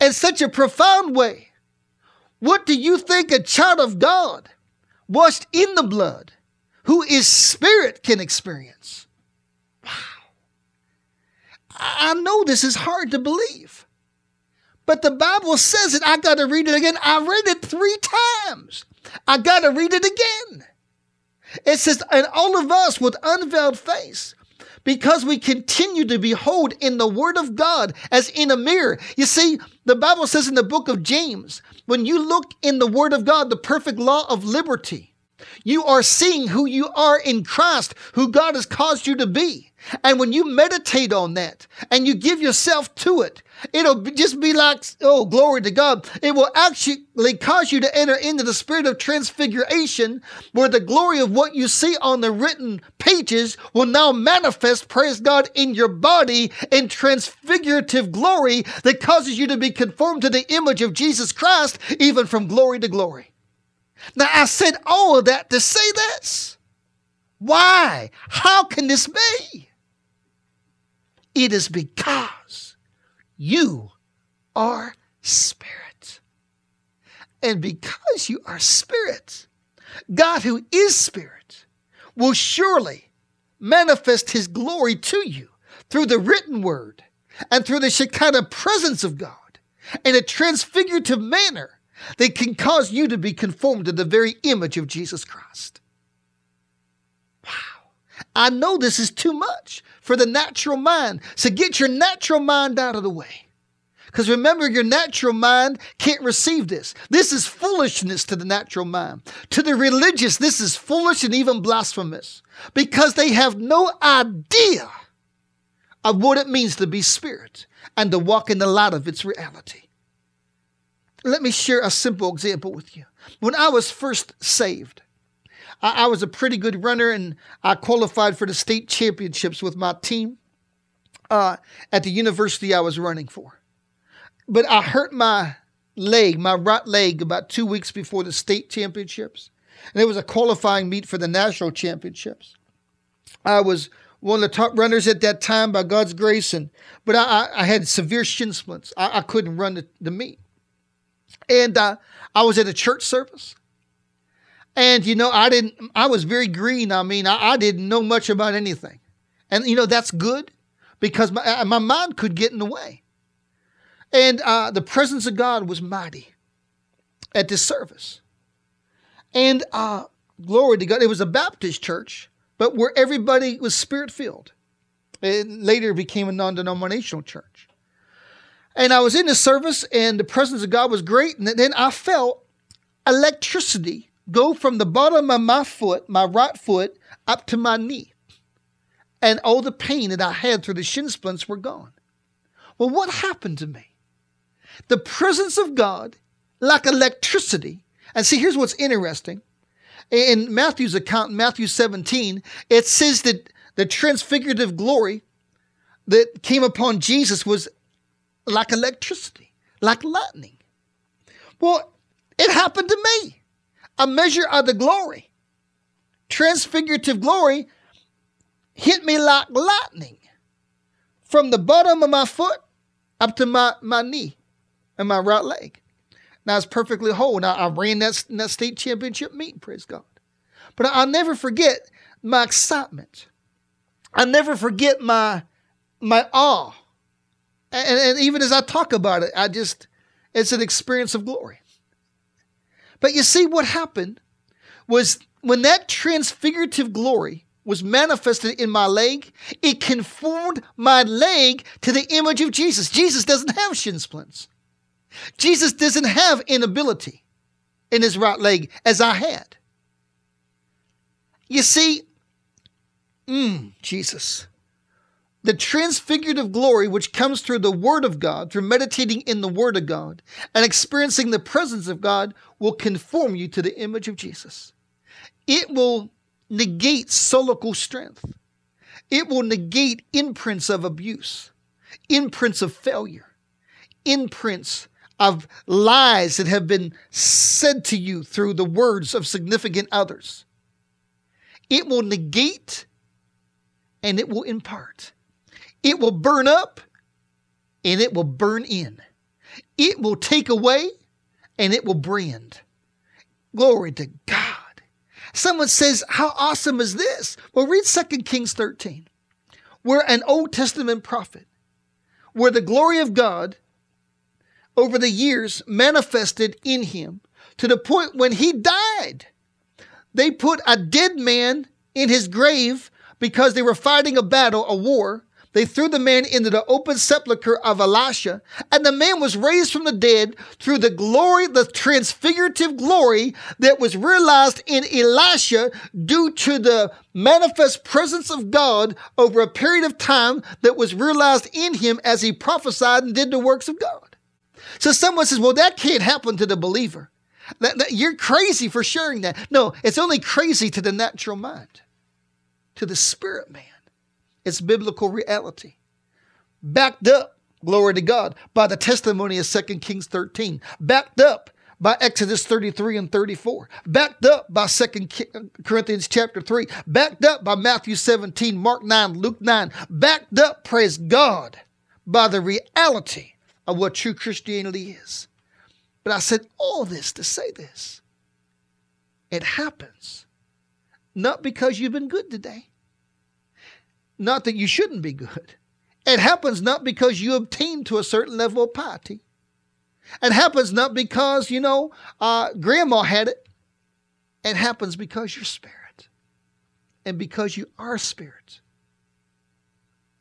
in such a profound way, what do you think a child of God, washed in the blood, who is spirit can experience. Wow. I know this is hard to believe. But the Bible says it. I got to read it again. I read it three times. I got to read it again. It says, and all of us with unveiled face, because we continue to behold in the Word of God as in a mirror. You see, the Bible says in the book of James, when you look in the Word of God, the perfect law of liberty, you are seeing who you are in Christ, who God has caused you to be. And when you meditate on that and you give yourself to it, it'll just be like, oh, glory to God. It will actually cause you to enter into the spirit of transfiguration, where the glory of what you see on the written pages will now manifest, praise God, in your body in transfigurative glory that causes you to be conformed to the image of Jesus Christ, even from glory to glory. Now, I said all of that to say this. Why? How can this be? It is because you are spirit. And because you are spirit, God, who is spirit, will surely manifest his glory to you through the written word and through the Shekinah presence of God in a transfigurative manner that can cause you to be conformed to the very image of Jesus Christ. Wow. I know this is too much for the natural mind. So get your natural mind out of the way. Because remember, your natural mind can't receive this. This is foolishness to the natural mind. To the religious, this is foolish and even blasphemous because they have no idea of what it means to be spirit and to walk in the light of its reality. Let me share a simple example with you. When I was first saved, I, I was a pretty good runner and I qualified for the state championships with my team uh, at the university I was running for. But I hurt my leg, my right leg, about two weeks before the state championships. And it was a qualifying meet for the national championships. I was one of the top runners at that time by God's grace, and but I, I had severe shin splints. I, I couldn't run the, the meet. And uh, I was at a church service. And, you know, I didn't, I was very green. I mean, I, I didn't know much about anything. And, you know, that's good because my, my mind could get in the way. And uh, the presence of God was mighty at this service. And uh, glory to God, it was a Baptist church, but where everybody was spirit filled. It later became a non denominational church. And I was in the service, and the presence of God was great. And then I felt electricity go from the bottom of my foot, my right foot, up to my knee. And all the pain that I had through the shin splints were gone. Well, what happened to me? The presence of God, like electricity. And see, here's what's interesting. In Matthew's account, Matthew 17, it says that the transfigurative glory that came upon Jesus was like electricity, like lightning. Well, it happened to me. A measure of the glory, transfigurative glory, hit me like lightning from the bottom of my foot up to my, my knee and my right leg. Now it's perfectly whole. Now I ran that, that state championship meet, praise God. But I'll never forget my excitement. I'll never forget my my awe and, and even as I talk about it, I just, it's an experience of glory. But you see, what happened was when that transfigurative glory was manifested in my leg, it conformed my leg to the image of Jesus. Jesus doesn't have shin splints. Jesus doesn't have inability in his right leg as I had. You see, mm, Jesus the transfigurative glory which comes through the Word of God, through meditating in the Word of God and experiencing the presence of God, will conform you to the image of Jesus. It will negate solical strength. It will negate imprints of abuse, imprints of failure, imprints of lies that have been said to you through the words of significant others. It will negate and it will impart. It will burn up and it will burn in. It will take away and it will brand. Glory to God. Someone says, How awesome is this? Well, read 2 Kings 13, where an Old Testament prophet, where the glory of God over the years manifested in him to the point when he died. They put a dead man in his grave because they were fighting a battle, a war, they threw the man into the open sepulchre of Elisha, and the man was raised from the dead through the glory, the transfigurative glory that was realized in Elisha due to the manifest presence of God over a period of time that was realized in him as he prophesied and did the works of God. So someone says, well, that can't happen to the believer. That, that, you're crazy for sharing that. No, it's only crazy to the natural mind, to the spirit man. It's biblical reality. Backed up, glory to God, by the testimony of 2 Kings 13. Backed up by Exodus 33 and 34. Backed up by 2 uh, Corinthians chapter 3. Backed up by Matthew 17, Mark 9, Luke 9. Backed up, praise God, by the reality of what true Christianity is. But I said all this to say this. It happens not because you've been good today. Not that you shouldn't be good. It happens not because you obtain to a certain level of piety. It happens not because, you know, uh, grandma had it. It happens because you're spirit. And because you are spirit.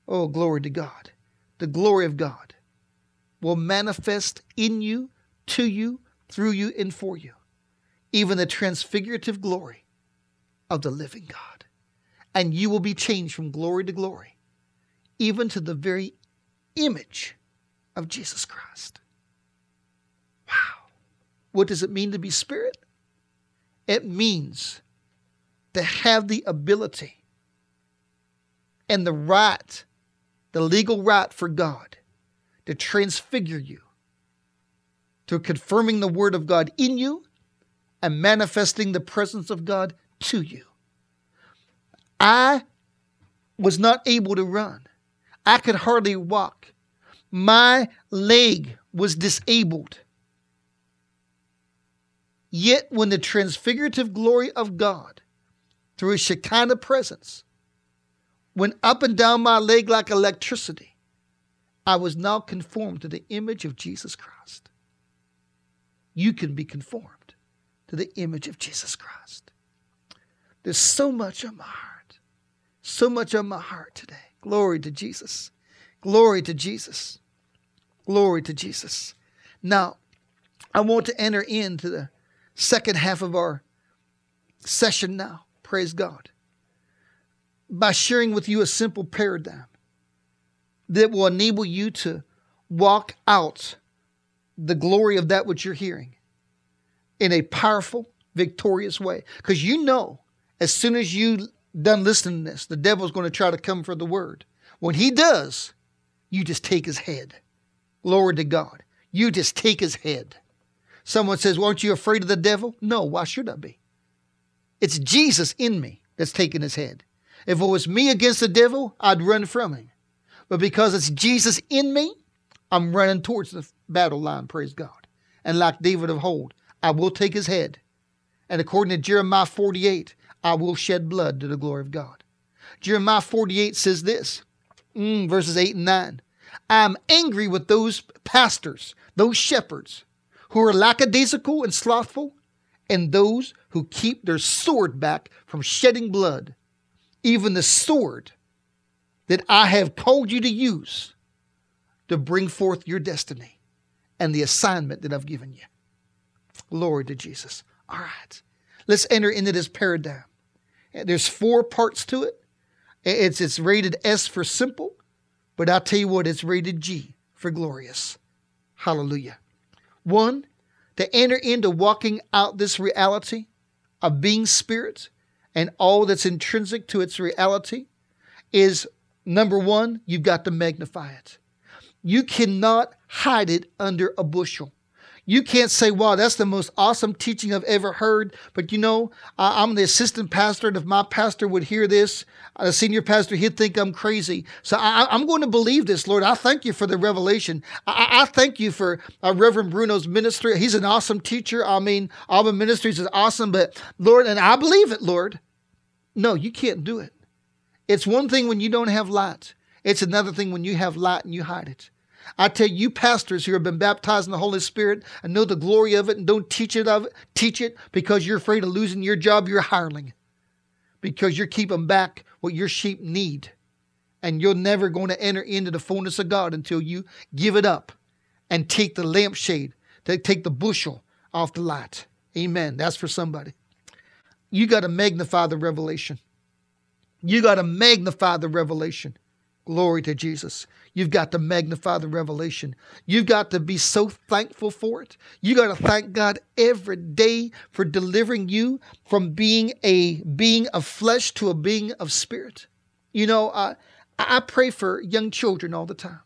Oh, glory to God. The glory of God will manifest in you, to you, through you, and for you. Even the transfigurative glory of the living God and you will be changed from glory to glory, even to the very image of Jesus Christ. Wow. What does it mean to be spirit? It means to have the ability and the right, the legal right for God to transfigure you to confirming the word of God in you and manifesting the presence of God to you. I was not able to run. I could hardly walk. My leg was disabled. Yet, when the transfigurative glory of God, through his Shekinah presence, went up and down my leg like electricity, I was now conformed to the image of Jesus Christ. You can be conformed to the image of Jesus Christ. There's so much heart so much on my heart today. Glory to Jesus. Glory to Jesus. Glory to Jesus. Now, I want to enter into the second half of our session now. Praise God. By sharing with you a simple paradigm that will enable you to walk out the glory of that which you're hearing in a powerful, victorious way. Because you know, as soon as you done listening to this, the devil's going to try to come for the word. When he does, you just take his head. Glory to God. You just take his head. Someone says, well, Aren't you afraid of the devil? No, why should I be? It's Jesus in me that's taking his head. If it was me against the devil, I'd run from him. But because it's Jesus in me, I'm running towards the battle line, praise God. And like David of old, I will take his head. And according to Jeremiah 48, I will shed blood to the glory of God. Jeremiah 48 says this, mm, verses 8 and 9. I am angry with those pastors, those shepherds, who are lackadaisical and slothful, and those who keep their sword back from shedding blood, even the sword that I have called you to use to bring forth your destiny and the assignment that I've given you. Glory to Jesus. All right, let's enter into this paradigm. There's four parts to it. It's it's rated S for simple, but I'll tell you what, it's rated G for glorious. Hallelujah. One, to enter into walking out this reality of being spirit and all that's intrinsic to its reality is number one, you've got to magnify it. You cannot hide it under a bushel. You can't say, wow, that's the most awesome teaching I've ever heard. But you know, I'm the assistant pastor, and if my pastor would hear this, the senior pastor, he'd think I'm crazy. So I, am going to believe this, Lord. I thank you for the revelation. I, I thank you for uh, Reverend Bruno's ministry. He's an awesome teacher. I mean, Alba Ministries is awesome, but Lord, and I believe it, Lord. No, you can't do it. It's one thing when you don't have light. It's another thing when you have light and you hide it. I tell you, pastors who have been baptized in the Holy Spirit and know the glory of it and don't teach it of it, teach it because you're afraid of losing your job, you're hireling. Because you're keeping back what your sheep need. And you're never going to enter into the fullness of God until you give it up and take the lampshade, take the bushel off the light. Amen. That's for somebody. You got to magnify the revelation. You got to magnify the revelation. Glory to Jesus. You've got to magnify the revelation. You've got to be so thankful for it. You got to thank God every day for delivering you from being a being of flesh to a being of spirit. You know, uh, I pray for young children all the time.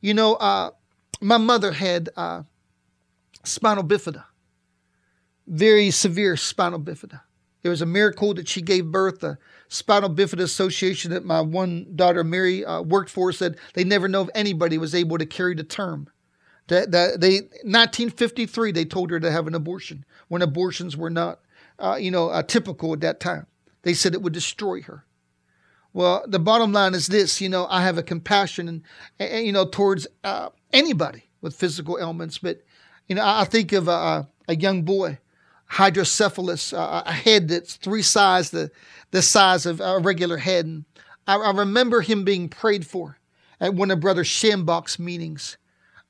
You know, uh, my mother had uh, spinal bifida, very severe spinal bifida. It was a miracle that she gave birth. The Spinal Bifida Association that my one daughter Mary uh, worked for said they never know if anybody was able to carry the term. That, that they 1953 they told her to have an abortion when abortions were not, uh, you know, uh, typical at that time. They said it would destroy her. Well, the bottom line is this: you know, I have a compassion and, and you know towards uh, anybody with physical ailments, but you know, I think of a, a young boy hydrocephalus, uh, a head that's three size the, the size of a regular head. And I, I remember him being prayed for at one of Brother Schambach's meetings.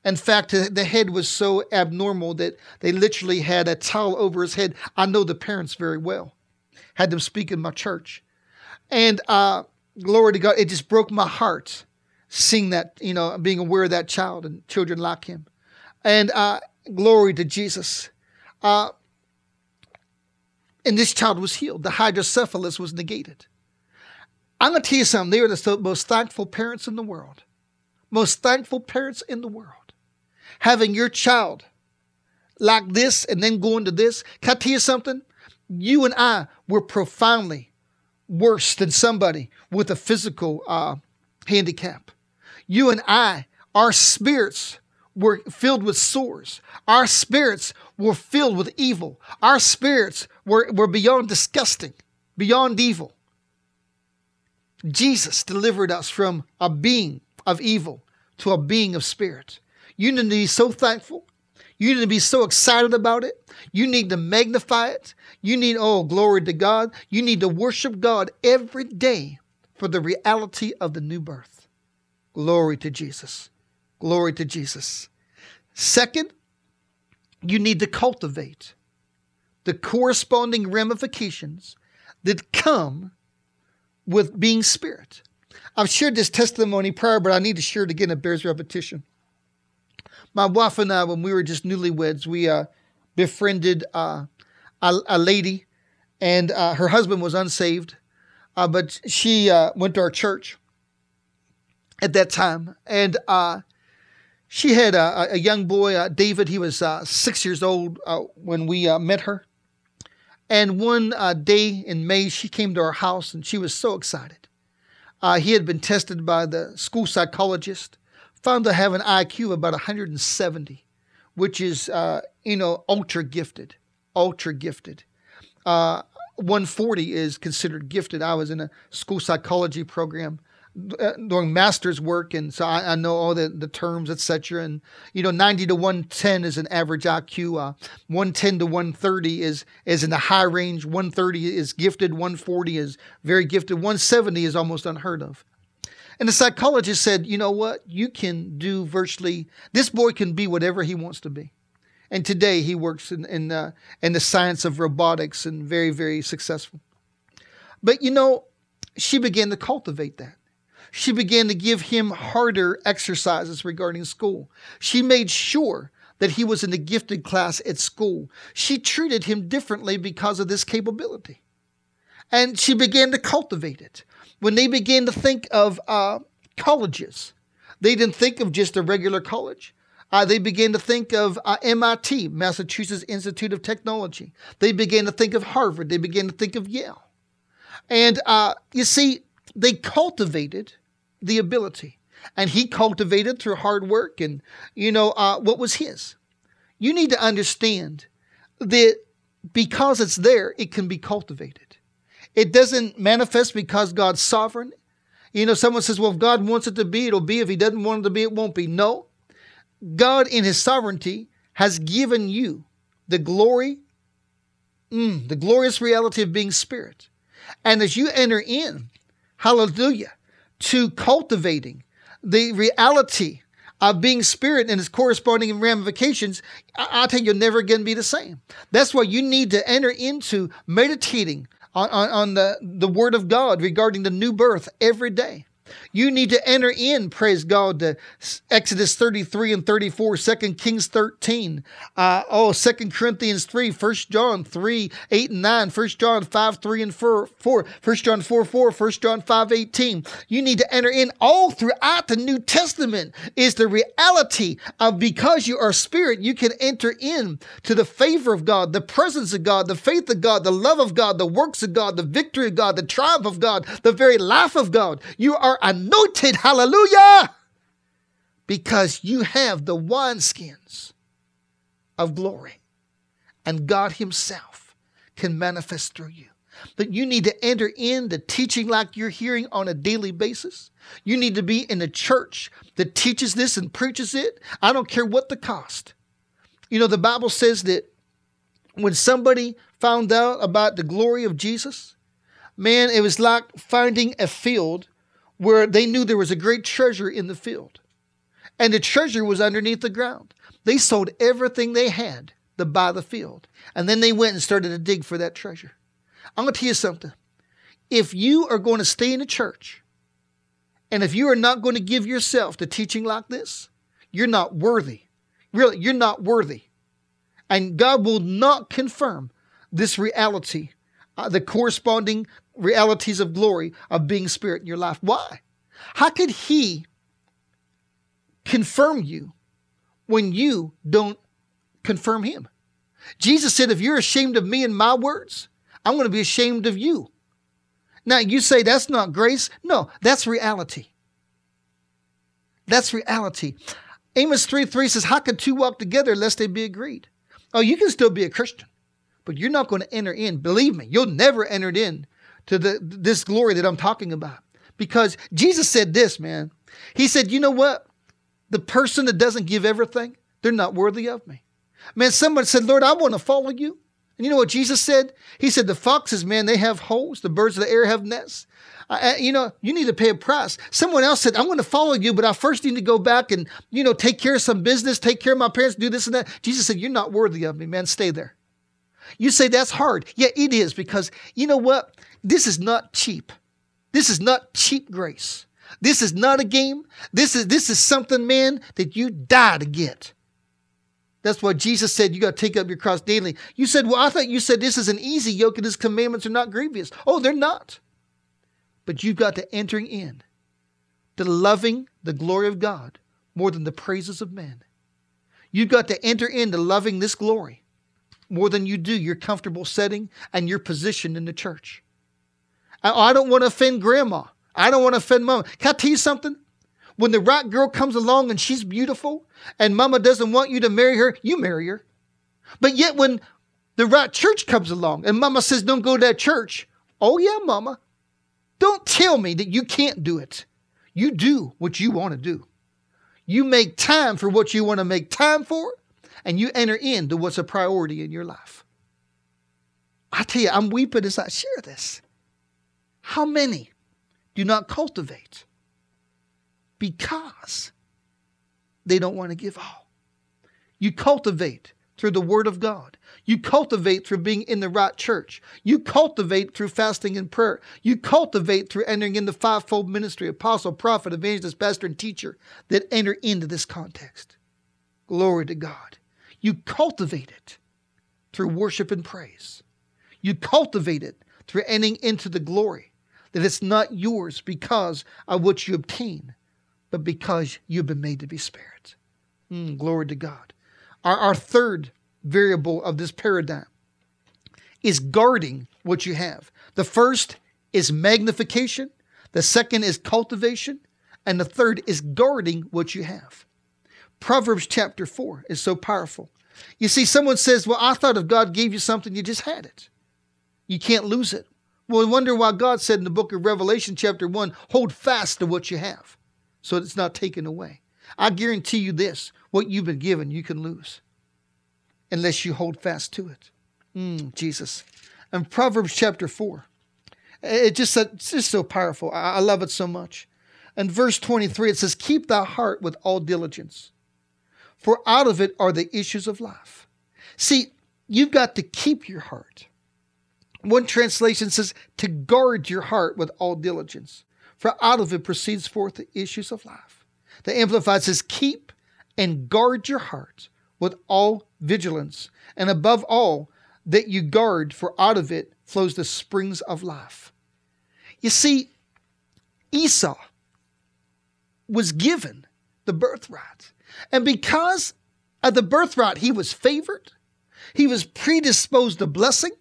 In fact, the head was so abnormal that they literally had a towel over his head. I know the parents very well, had them speak in my church. And uh, glory to God, it just broke my heart seeing that, you know, being aware of that child and children like him. And uh, glory to Jesus. Uh, and this child was healed. The hydrocephalus was negated. I'm going to tell you something. They are the most thankful parents in the world. Most thankful parents in the world. Having your child like this and then going to this. Can I tell you something? You and I were profoundly worse than somebody with a physical uh, handicap. You and I, our spirits were filled with sores. Our spirits were filled with evil. Our spirits were, were beyond disgusting, beyond evil. Jesus delivered us from a being of evil to a being of spirit. You need to be so thankful. You need to be so excited about it. You need to magnify it. You need, oh, glory to God. You need to worship God every day for the reality of the new birth. Glory to Jesus. Glory to Jesus. Second, you need to cultivate the corresponding ramifications that come with being spirit. I've shared this testimony prior, but I need to share it again. It bears repetition. My wife and I, when we were just newlyweds, we uh, befriended uh, a, a, lady, and uh, her husband was unsaved, uh, but she uh, went to our church at that time, and uh, she had a, a young boy, David. He was six years old when we met her. And one uh, day in May, she came to our house and she was so excited. Uh, he had been tested by the school psychologist, found to have an IQ of about 170, which is, you know, ultra gifted, ultra gifted. 140 is considered gifted. I was in a school psychology program uh, doing master's work, and so I, I know all the, the terms, etc. And you know, 90 to 110 is an average IQ. Uh, 110 to 130 is is in the high range. 130 is gifted. 140 is very gifted. 170 is almost unheard of. And the psychologist said, you know what? You can do virtually. This boy can be whatever he wants to be. And today he works in in, uh, in the science of robotics and very very successful. But you know, she began to cultivate that she began to give him harder exercises regarding school. She made sure that he was in the gifted class at school. She treated him differently because of this capability. And she began to cultivate it. When they began to think of uh, colleges, they didn't think of just a regular college. Uh, they began to think of uh, MIT, Massachusetts Institute of Technology. They began to think of Harvard. They began to think of Yale. And uh, you see, they cultivated the ability. And he cultivated through hard work and, you know, uh, what was his. You need to understand that because it's there, it can be cultivated. It doesn't manifest because God's sovereign. You know, someone says, well, if God wants it to be, it'll be. If He doesn't want it to be, it won't be. No. God, in His sovereignty, has given you the glory, mm, the glorious reality of being spirit. And as you enter in, hallelujah, to cultivating the reality of being spirit and its corresponding ramifications, I- will tell you, you'll never again be the same. That's why you need to enter into meditating on, on, on the, the word of God regarding the new birth every day. You need to enter in, praise God, to Exodus 33 and 34, 2 Kings 13, uh, oh, 2 Corinthians 3, 1 John 3, 8 and 9, 1 John 5, 3 and 4, 4 1 John 4, 4, 1 John 5, 18. You need to enter in all throughout the New Testament is the reality of because you are spirit, you can enter in to the favor of God, the presence of God, the faith of God, the love of God, the works of God, the victory of God, the triumph of God, the very life of God. You are anointed, hallelujah, because you have the wineskins of glory. And God Himself can manifest through you. But you need to enter in the teaching like you're hearing on a daily basis. You need to be in a church that teaches this and preaches it. I don't care what the cost. You know, the Bible says that when somebody found out about the glory of Jesus, man, it was like finding a field where they knew there was a great treasure in the field. And the treasure was underneath the ground. They sold everything they had to buy the field. And then they went and started to dig for that treasure. I'm going to tell you something. If you are going to stay in a church, and if you are not going to give yourself to teaching like this, you're not worthy. Really, you're not worthy. And God will not confirm this reality, uh, the corresponding realities of glory of being spirit in your life. Why? How could He confirm you when you don't confirm Him? Jesus said, If you're ashamed of me and my words, I'm going to be ashamed of you. Now, you say that's not grace. No, that's reality. That's reality. Amos 3 3 says, How can two walk together lest they be agreed? Oh, you can still be a Christian, but you're not going to enter in. Believe me, you'll never enter in to the, this glory that I'm talking about. Because Jesus said this, man. He said, You know what? The person that doesn't give everything, they're not worthy of me. Man, someone said, Lord, I want to follow you. And you know what Jesus said? He said, The foxes, man, they have holes. The birds of the air have nests. Uh, you know, you need to pay a price. Someone else said, I'm going to follow you, but I first need to go back and, you know, take care of some business, take care of my parents, do this and that. Jesus said, You're not worthy of me, man. Stay there. You say that's hard. Yeah, it is because you know what? This is not cheap. This is not cheap grace. This is not a game. This is this is something, man, that you die to get. That's why Jesus said you got to take up your cross daily. You said, Well, I thought you said this is an easy yoke and his commandments are not grievous. Oh, they're not. But you've got to entering in to loving the glory of God more than the praises of men. You've got to enter into loving this glory more than you do your comfortable setting and your position in the church. I, don't want to offend grandma. I don't want to offend mama. Can I tell you something? When the right girl comes along and she's beautiful and mama doesn't want you to marry her, you marry her. But yet when the right church comes along and mama says, don't go to that church, oh yeah, mama. Don't tell me that you can't do it. You do what you want to do. You make time for what you want to make time for, and you enter into what's a priority in your life. I tell you, I'm weeping as I share this. How many do not cultivate because they don't want to give all? You cultivate through the Word of God. You cultivate through being in the right church. You cultivate through fasting and prayer. You cultivate through entering in the fivefold ministry apostle, prophet, evangelist, pastor, and teacher that enter into this context. Glory to God. You cultivate it through worship and praise. You cultivate it through entering into the glory that it's not yours because of what you obtain, but because you've been made to be spared. Mm, glory to God. Our, our third variable of this paradigm is guarding what you have. The first is magnification, the second is cultivation, and the third is guarding what you have. Proverbs chapter 4 is so powerful. You see, someone says, Well, I thought if God gave you something, you just had it. You can't lose it. Well, I wonder why God said in the book of Revelation, chapter 1, hold fast to what you have so it's not taken away. I guarantee you this what you've been given, you can lose unless you hold fast to it. Mm, Jesus. And Proverbs chapter 4, it just, it's just so powerful. I love it so much. And verse 23, it says, Keep thy heart with all diligence, for out of it are the issues of life. See, you've got to keep your heart. One translation says, To guard your heart with all diligence, for out of it proceeds forth the issues of life. The Amplified says, Keep and guard your heart with all vigilance, and above all, that you guard, for out of it flows the springs of life. You see, Esau was given the birthright. And because of the birthright, he was favored, he was predisposed to blessing,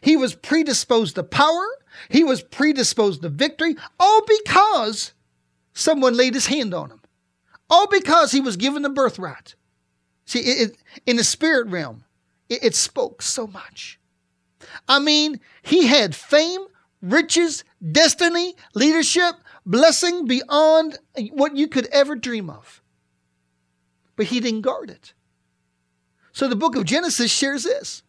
he was predisposed to power, he was predisposed to victory, all because someone laid his hand on him. All because he was given the birthright. See, it, it, in the spirit realm, it, it spoke so much. I mean, he had fame, riches, destiny, leadership, blessing beyond what you could ever dream of. But he didn't guard it. So the book of Genesis shares this.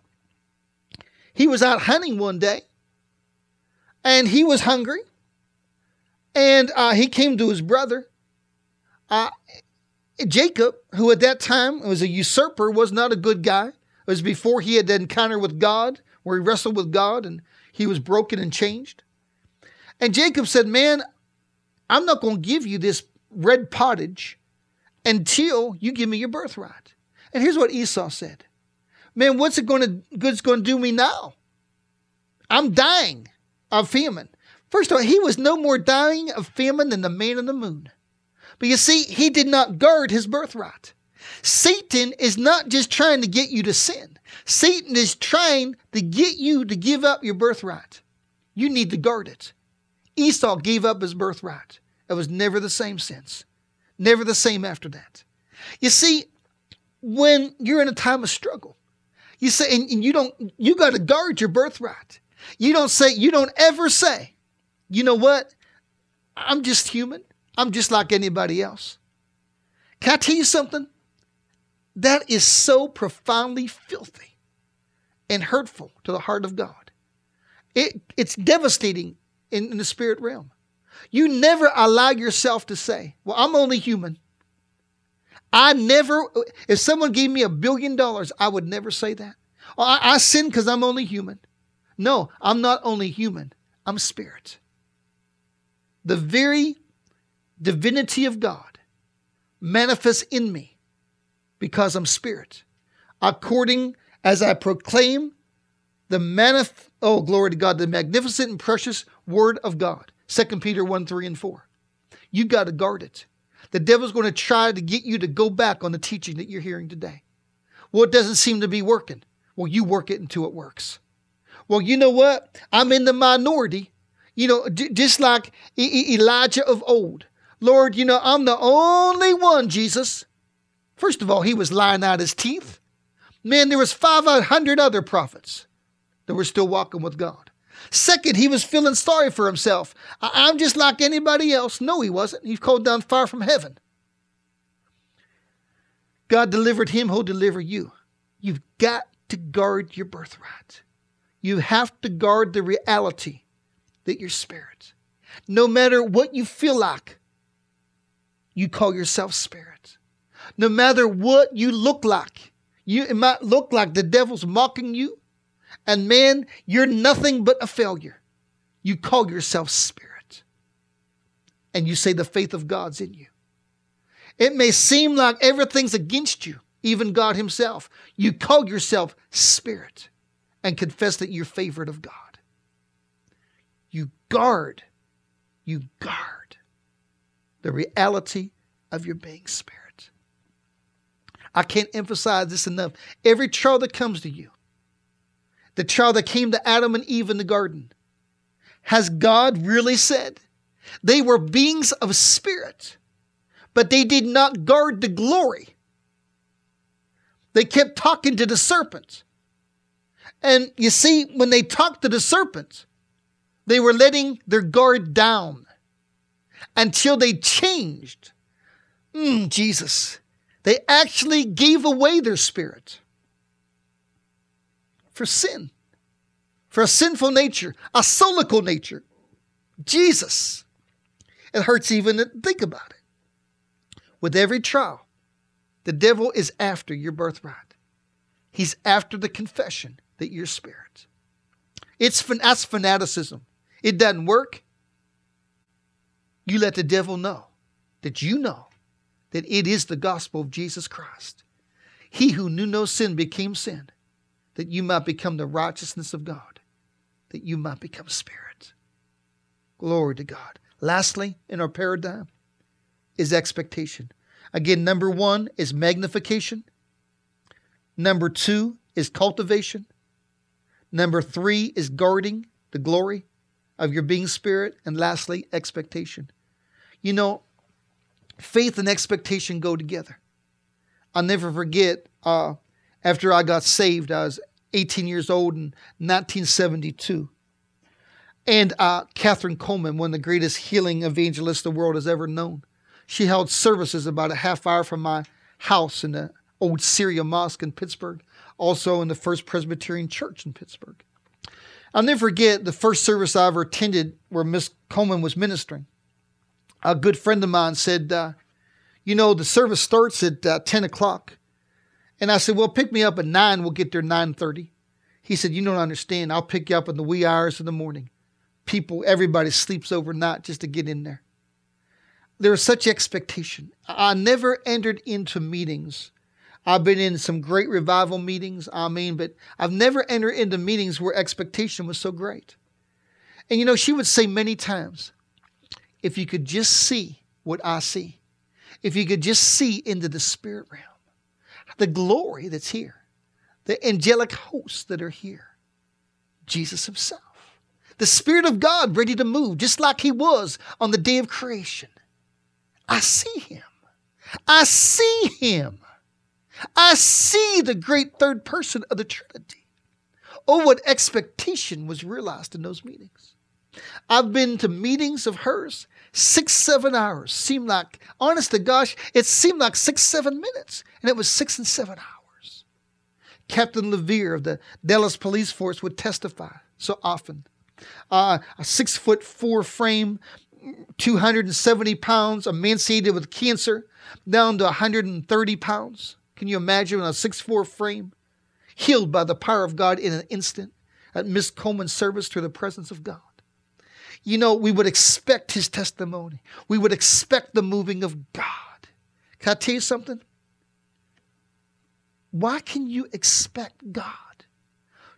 He was out hunting one day and he was hungry. And uh, he came to his brother. Uh, Jacob, who at that time was a usurper, was not a good guy. It was before he had the encounter with God, where he wrestled with God and he was broken and changed. And Jacob said, Man, I'm not going to give you this red pottage until you give me your birthright. And here's what Esau said Man, what's it going to good's going to do me now? I'm dying of famine. First of all, he was no more dying of famine than the man in the moon. But you see, he did not guard his birthright. Satan is not just trying to get you to sin. Satan is trying to get you to give up your birthright. You need to guard it. Esau gave up his birthright. It was never the same since. Never the same after that. You see, when you're in a time of struggle, you say, and, and you don't, you got to guard your birthright. You don't say, you don't ever say, you know what? I'm just human. I'm just like anybody else. Can I tell you something? That is so profoundly filthy and hurtful to the heart of God. It, it's devastating in, in the spirit realm. You never allow yourself to say, Well, I'm only human. I never, if someone gave me a billion dollars, I would never say that. I, I sin because I'm only human. No, I'm not only human, I'm spirit. The very divinity of God manifests in me because I'm spirit. According as I proclaim the manif- oh glory to God, the magnificent and precious word of God. 2 Peter 1, 3, and 4. You got to guard it. The devil's going to try to get you to go back on the teaching that you're hearing today. Well, it doesn't seem to be working. Well, you work it until it works. Well, you know what? I'm in the minority. You know, d- just like e- Elijah of old. Lord, you know, I'm the only one, Jesus. First of all, he was lying out his teeth. Man, there was 500 other prophets that were still walking with God. Second, he was feeling sorry for himself. I- am just like anybody else. No, he wasn't. He's called down fire from heaven. God delivered him, who'll deliver you. You've got to guard your birthright. You have to guard the reality that you're spirit. No matter what you feel like, you call yourself spirit. No matter what you look like, you, it might look like the devil's mocking you, and man, you're nothing but a failure. You call yourself spirit. And you say the faith of God's in you. It may seem like everything's against you, even God Himself. You call yourself spirit and confess that you're favored of God. You guard, you guard the reality of your being spirit. I can't emphasize this enough. Every trial that comes to you, the child that came to Adam and Eve in the garden, has God really said? They were beings of spirit, but they did not guard the glory. They kept talking to the serpent. And you see, when they talked to the serpent, they were letting their guard down until they changed. Mm, Jesus. They actually gave away their spirit for sin, for a sinful nature, a solical nature. Jesus. It hurts even to think about it. With every trial, the devil is after your birthright. He's after the confession that you're spirit. It's that's fanaticism. It doesn't work. You let the devil know that you know that it is the gospel of Jesus Christ. He who knew no sin became sin, that you might become the righteousness of God, that you might become spirit. Glory to God. Lastly, in our paradigm, is expectation. Again, number one is magnification. Number two is cultivation. Number three is guarding the glory of your being spirit. And lastly, expectation. You know, faith and expectation go together. I'll never forget uh, after I got saved, I was 18 years old in 1972. And uh, Kathryn Kuhlman, one of the greatest healing evangelists the world has ever known, she held services about a half hour from my house in the old Syria Mosque in Pittsburgh, also in the First Presbyterian Church in Pittsburgh. I'll never forget the first service I ever attended where Miss Kuhlman was ministering. A good friend of mine said, uh, You know, the service starts at uh, 10 o'clock. And I said, Well, pick me up at 9. We'll get there 9.30. He said, You don't understand. I'll pick you up in the wee hours of the morning people, everybody sleeps overnight just to get in there. There is such expectation. I never entered into meetings. I've been in some great revival meetings, I mean, but I've never entered into meetings where expectation was so great. And you know, she would say many times, if you could just see what I see, if you could just see into the spirit realm, the glory that's here, the angelic hosts that are here, Jesus Himself the Spirit of God ready to move, just like He was on the day of creation. I see Him. I see Him. I see the great third person of the Trinity. Oh, what expectation was realized in those meetings. I've been to meetings of hers, six, seven hours. Seemed like, honest to gosh, it seemed like six, seven minutes. And it was six and seven hours. Captain Levere of the Dallas Police Force would testify so often uh, a six foot four frame, 270 pounds, emaciated with cancer, down to 130 pounds. Can you imagine a six four frame? Healed by the power of God in an instant at Miss Kuhlman's service through the presence of God. You know, we would expect his testimony. We would expect the moving of God. Can I tell you something? Why can you expect God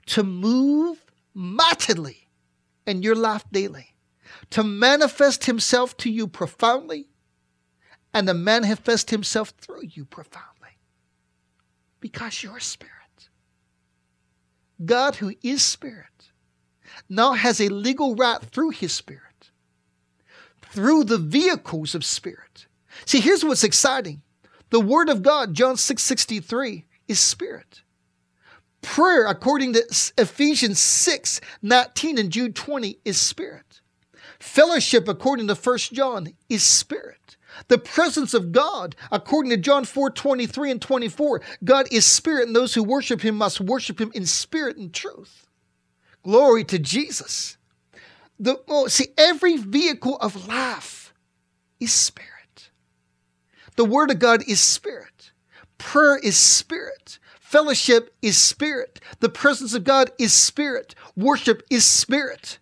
to move mightily in your life daily, to manifest Himself to you profoundly and to manifest Himself through you profoundly. Because you're spirit. God, who is spirit, now has a legal right through His spirit, through the vehicles of spirit. See, here's what's exciting. The Word of God, John 6 63, is spirit. Prayer, according to Ephesians 6 19 and Jude 20, is spirit. Fellowship, according to 1 John, is spirit. The presence of God, according to John 4 23 and 24, God is spirit, and those who worship him must worship him in spirit and truth. Glory to Jesus. The, oh, see, every vehicle of life is spirit. The Word of God is spirit. Prayer is spirit. Fellowship is spirit. The presence of God is spirit. Worship is spirit.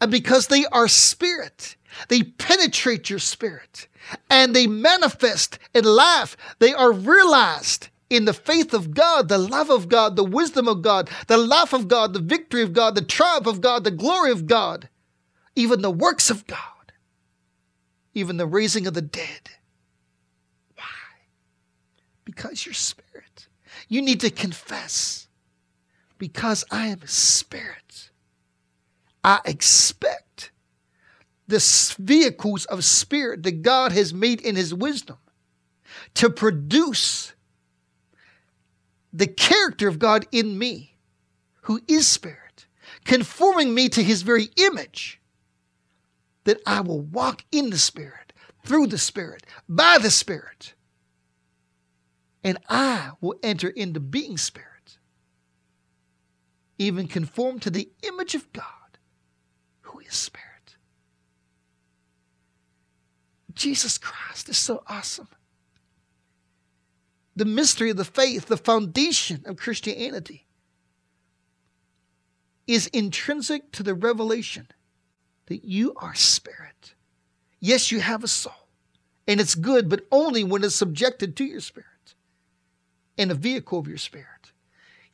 And because they are spirit, they penetrate your spirit and they manifest in life. They are realized in the faith of God, the love of God, the wisdom of God, the life of God, the victory of God, the triumph of God, the glory of God, even the works of God, even the raising of the dead Why? because you're spirit. You need to confess because I am a spirit. I expect the vehicles of spirit that God has made in his wisdom to produce the character of God in me, who is spirit, conforming me to his very image, that I will walk in the spirit, through the spirit, by the spirit, and I will enter into being spirit, even conform to the image of God, who is spirit. Jesus Christ is so awesome the mystery of the faith, the foundation of Christianity, is intrinsic to the revelation that you are spirit. Yes, you have a soul, and it's good, but only when it's subjected to your spirit and a vehicle of your spirit.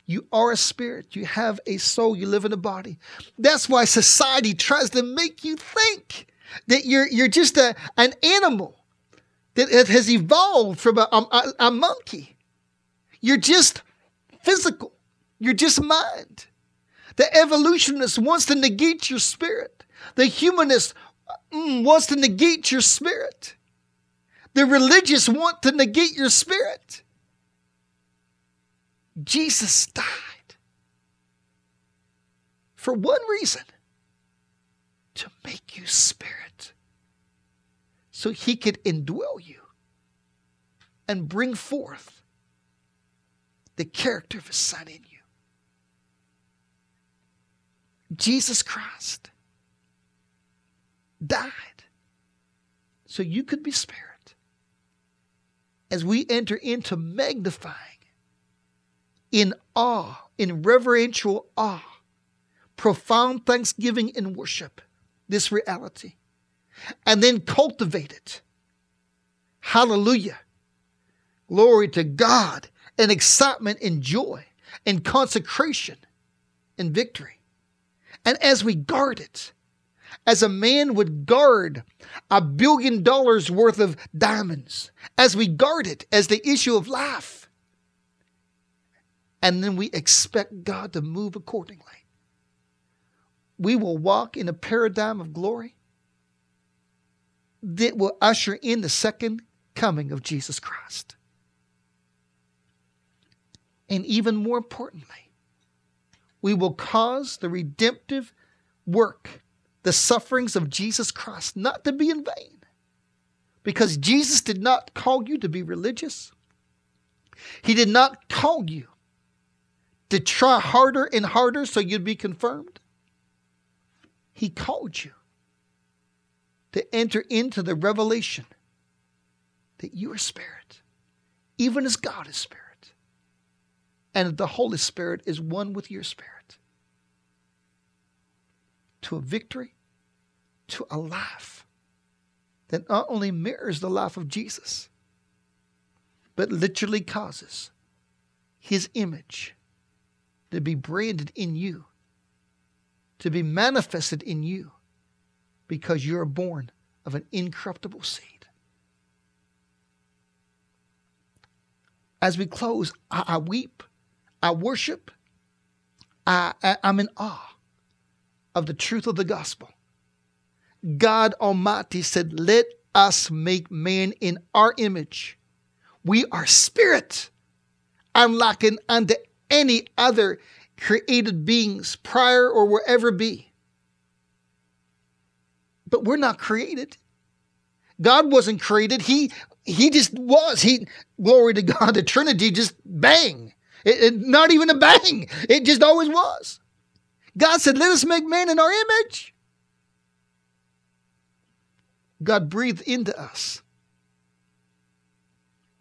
You are a spirit, you have a soul, you live in a body. That's why society tries to make you think that you're, you're just a, an animal that it has evolved from a, a, a monkey. You're just physical, you're just mind. The evolutionist wants to negate your spirit. The humanist mm, wants to negate your spirit. The religious want to negate your spirit. Jesus died for one reason to make you spirit so he could indwell you and bring forth the character of his son in you. Jesus Christ died so you could be spirit. As we enter into magnifying in awe, in reverential awe, profound thanksgiving and worship, this reality and then cultivate it. Hallelujah. Glory to God and excitement and joy and consecration and victory. And as we guard it, as a man would guard a billion dollars worth of diamonds, as we guard it as the issue of life, and then we expect God to move accordingly. We will walk in a paradigm of glory that will usher in the second coming of Jesus Christ. And even more importantly, we will cause the redemptive work, the sufferings of Jesus Christ, not to be in vain. Because Jesus did not call you to be religious. He did not call you to try harder and harder so you'd be confirmed. He called you to enter into the revelation that you are spirit, even as God is spirit, and that the Holy Spirit is one with your spirit. To a victory, to a life that not only mirrors the life of Jesus, but literally causes his image to be branded in you, to be manifested in you because you're born of an incorruptible seed. As we close, I, I weep, I worship, I, I, I'm in awe of the truth of the gospel. God Almighty said, Let us make man in our image. We are spirit, unlike unto any other created beings prior or will ever be but we're not created. God wasn't created. He he just was. He glory to God. The Trinity just bang. It, it, not even a bang. It just always was. God said, "Let us make man in our image." God breathed into us.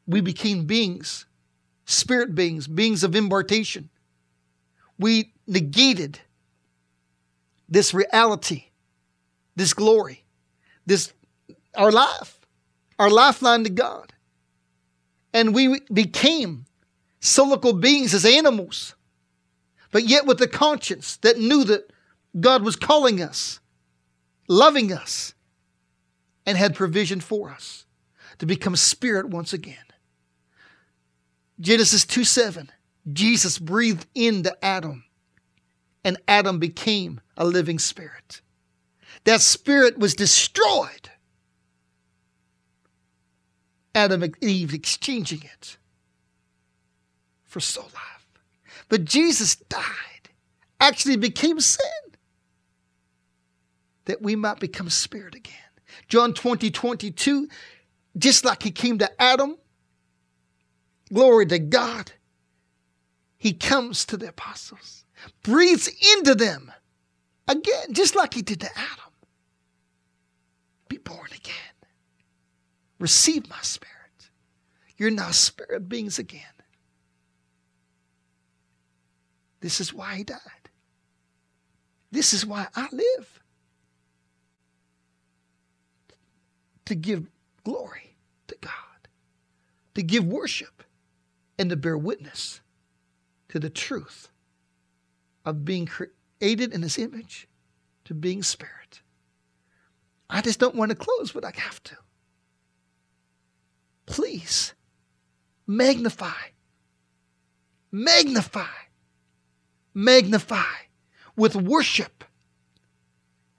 We became beings, spirit beings, beings of impartation. We negated this reality this glory, this our life, our lifeline to God. And we became solical beings as animals, but yet with a conscience that knew that God was calling us, loving us, and had provision for us to become spirit once again. Genesis 2 7, Jesus breathed into Adam, and Adam became a living spirit. That spirit was destroyed. Adam and Eve exchanging it for soul life. But Jesus died, actually became sin, that we might become spirit again. John 20, 22, just like he came to Adam, glory to God, he comes to the apostles, breathes into them again, just like he did to Adam. Be born again. Receive my spirit. You're now spirit beings again. This is why he died. This is why I live. To give glory to God, to give worship, and to bear witness to the truth of being created in his image, to being spirit. I just don't want to close, but I have to. Please magnify, magnify magnify with worship,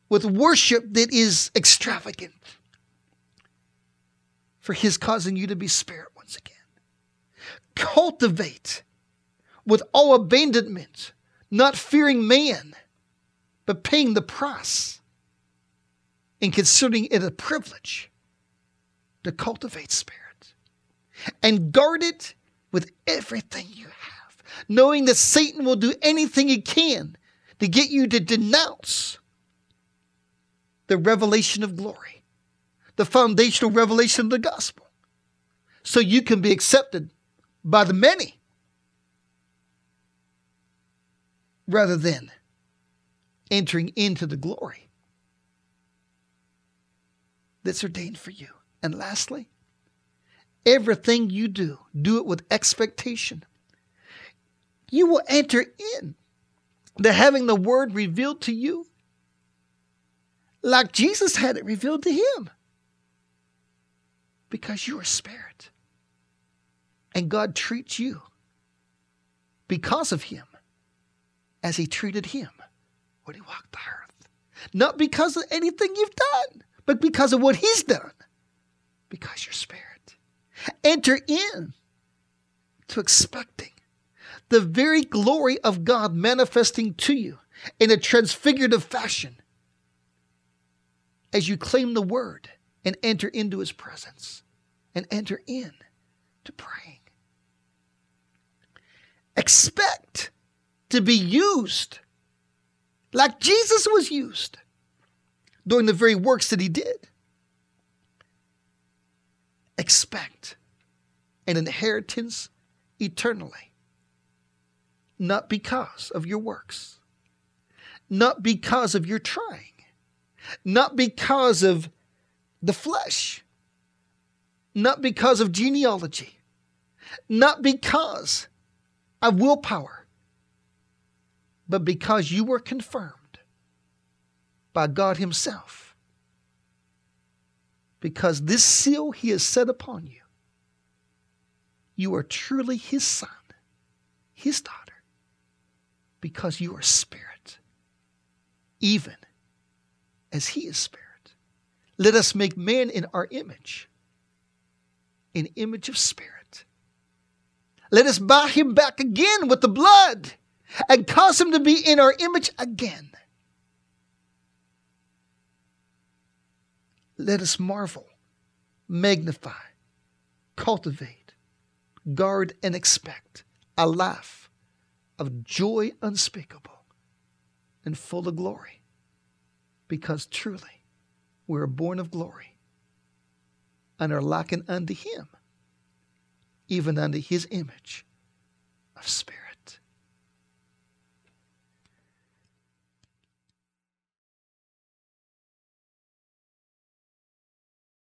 with worship that is extravagant for His causing you to be spirit once again. Cultivate with all abandonment, not fearing man, but paying the price and considering it a privilege to cultivate spirit and guard it with everything you have knowing that Satan will do anything he can to get you to denounce the revelation of glory, the foundational revelation of the gospel, so you can be accepted by the many rather than entering into the glory that's ordained for you. And lastly, everything you do, do it with expectation you will enter in the having the word revealed to you like Jesus had it revealed to him. Because you are spirit. And God treats you because of him as he treated him when he walked the earth. Not because of anything you've done, but because of what he's done. Because you're spirit. Enter in to expecting the very glory of God manifesting to you in a transfigurative fashion as you claim the word and enter into his presence and enter in to praying. Expect to be used like Jesus was used doing the very works that he did. Expect an inheritance eternally. Not because of your works, not because of your trying, not because of the flesh, not because of genealogy, not because of willpower, but because you were confirmed by God Himself. Because this seal He has set upon you, you are truly His son, His daughter because you are spirit, even as he is spirit. Let us make man in our image, in image of spirit. Let us buy him back again with the blood and cause him to be in our image again. Let us marvel, magnify, cultivate, guard, and expect a life of joy unspeakable and full of glory, because truly we are born of glory and are likened unto Him, even unto His image of spirit.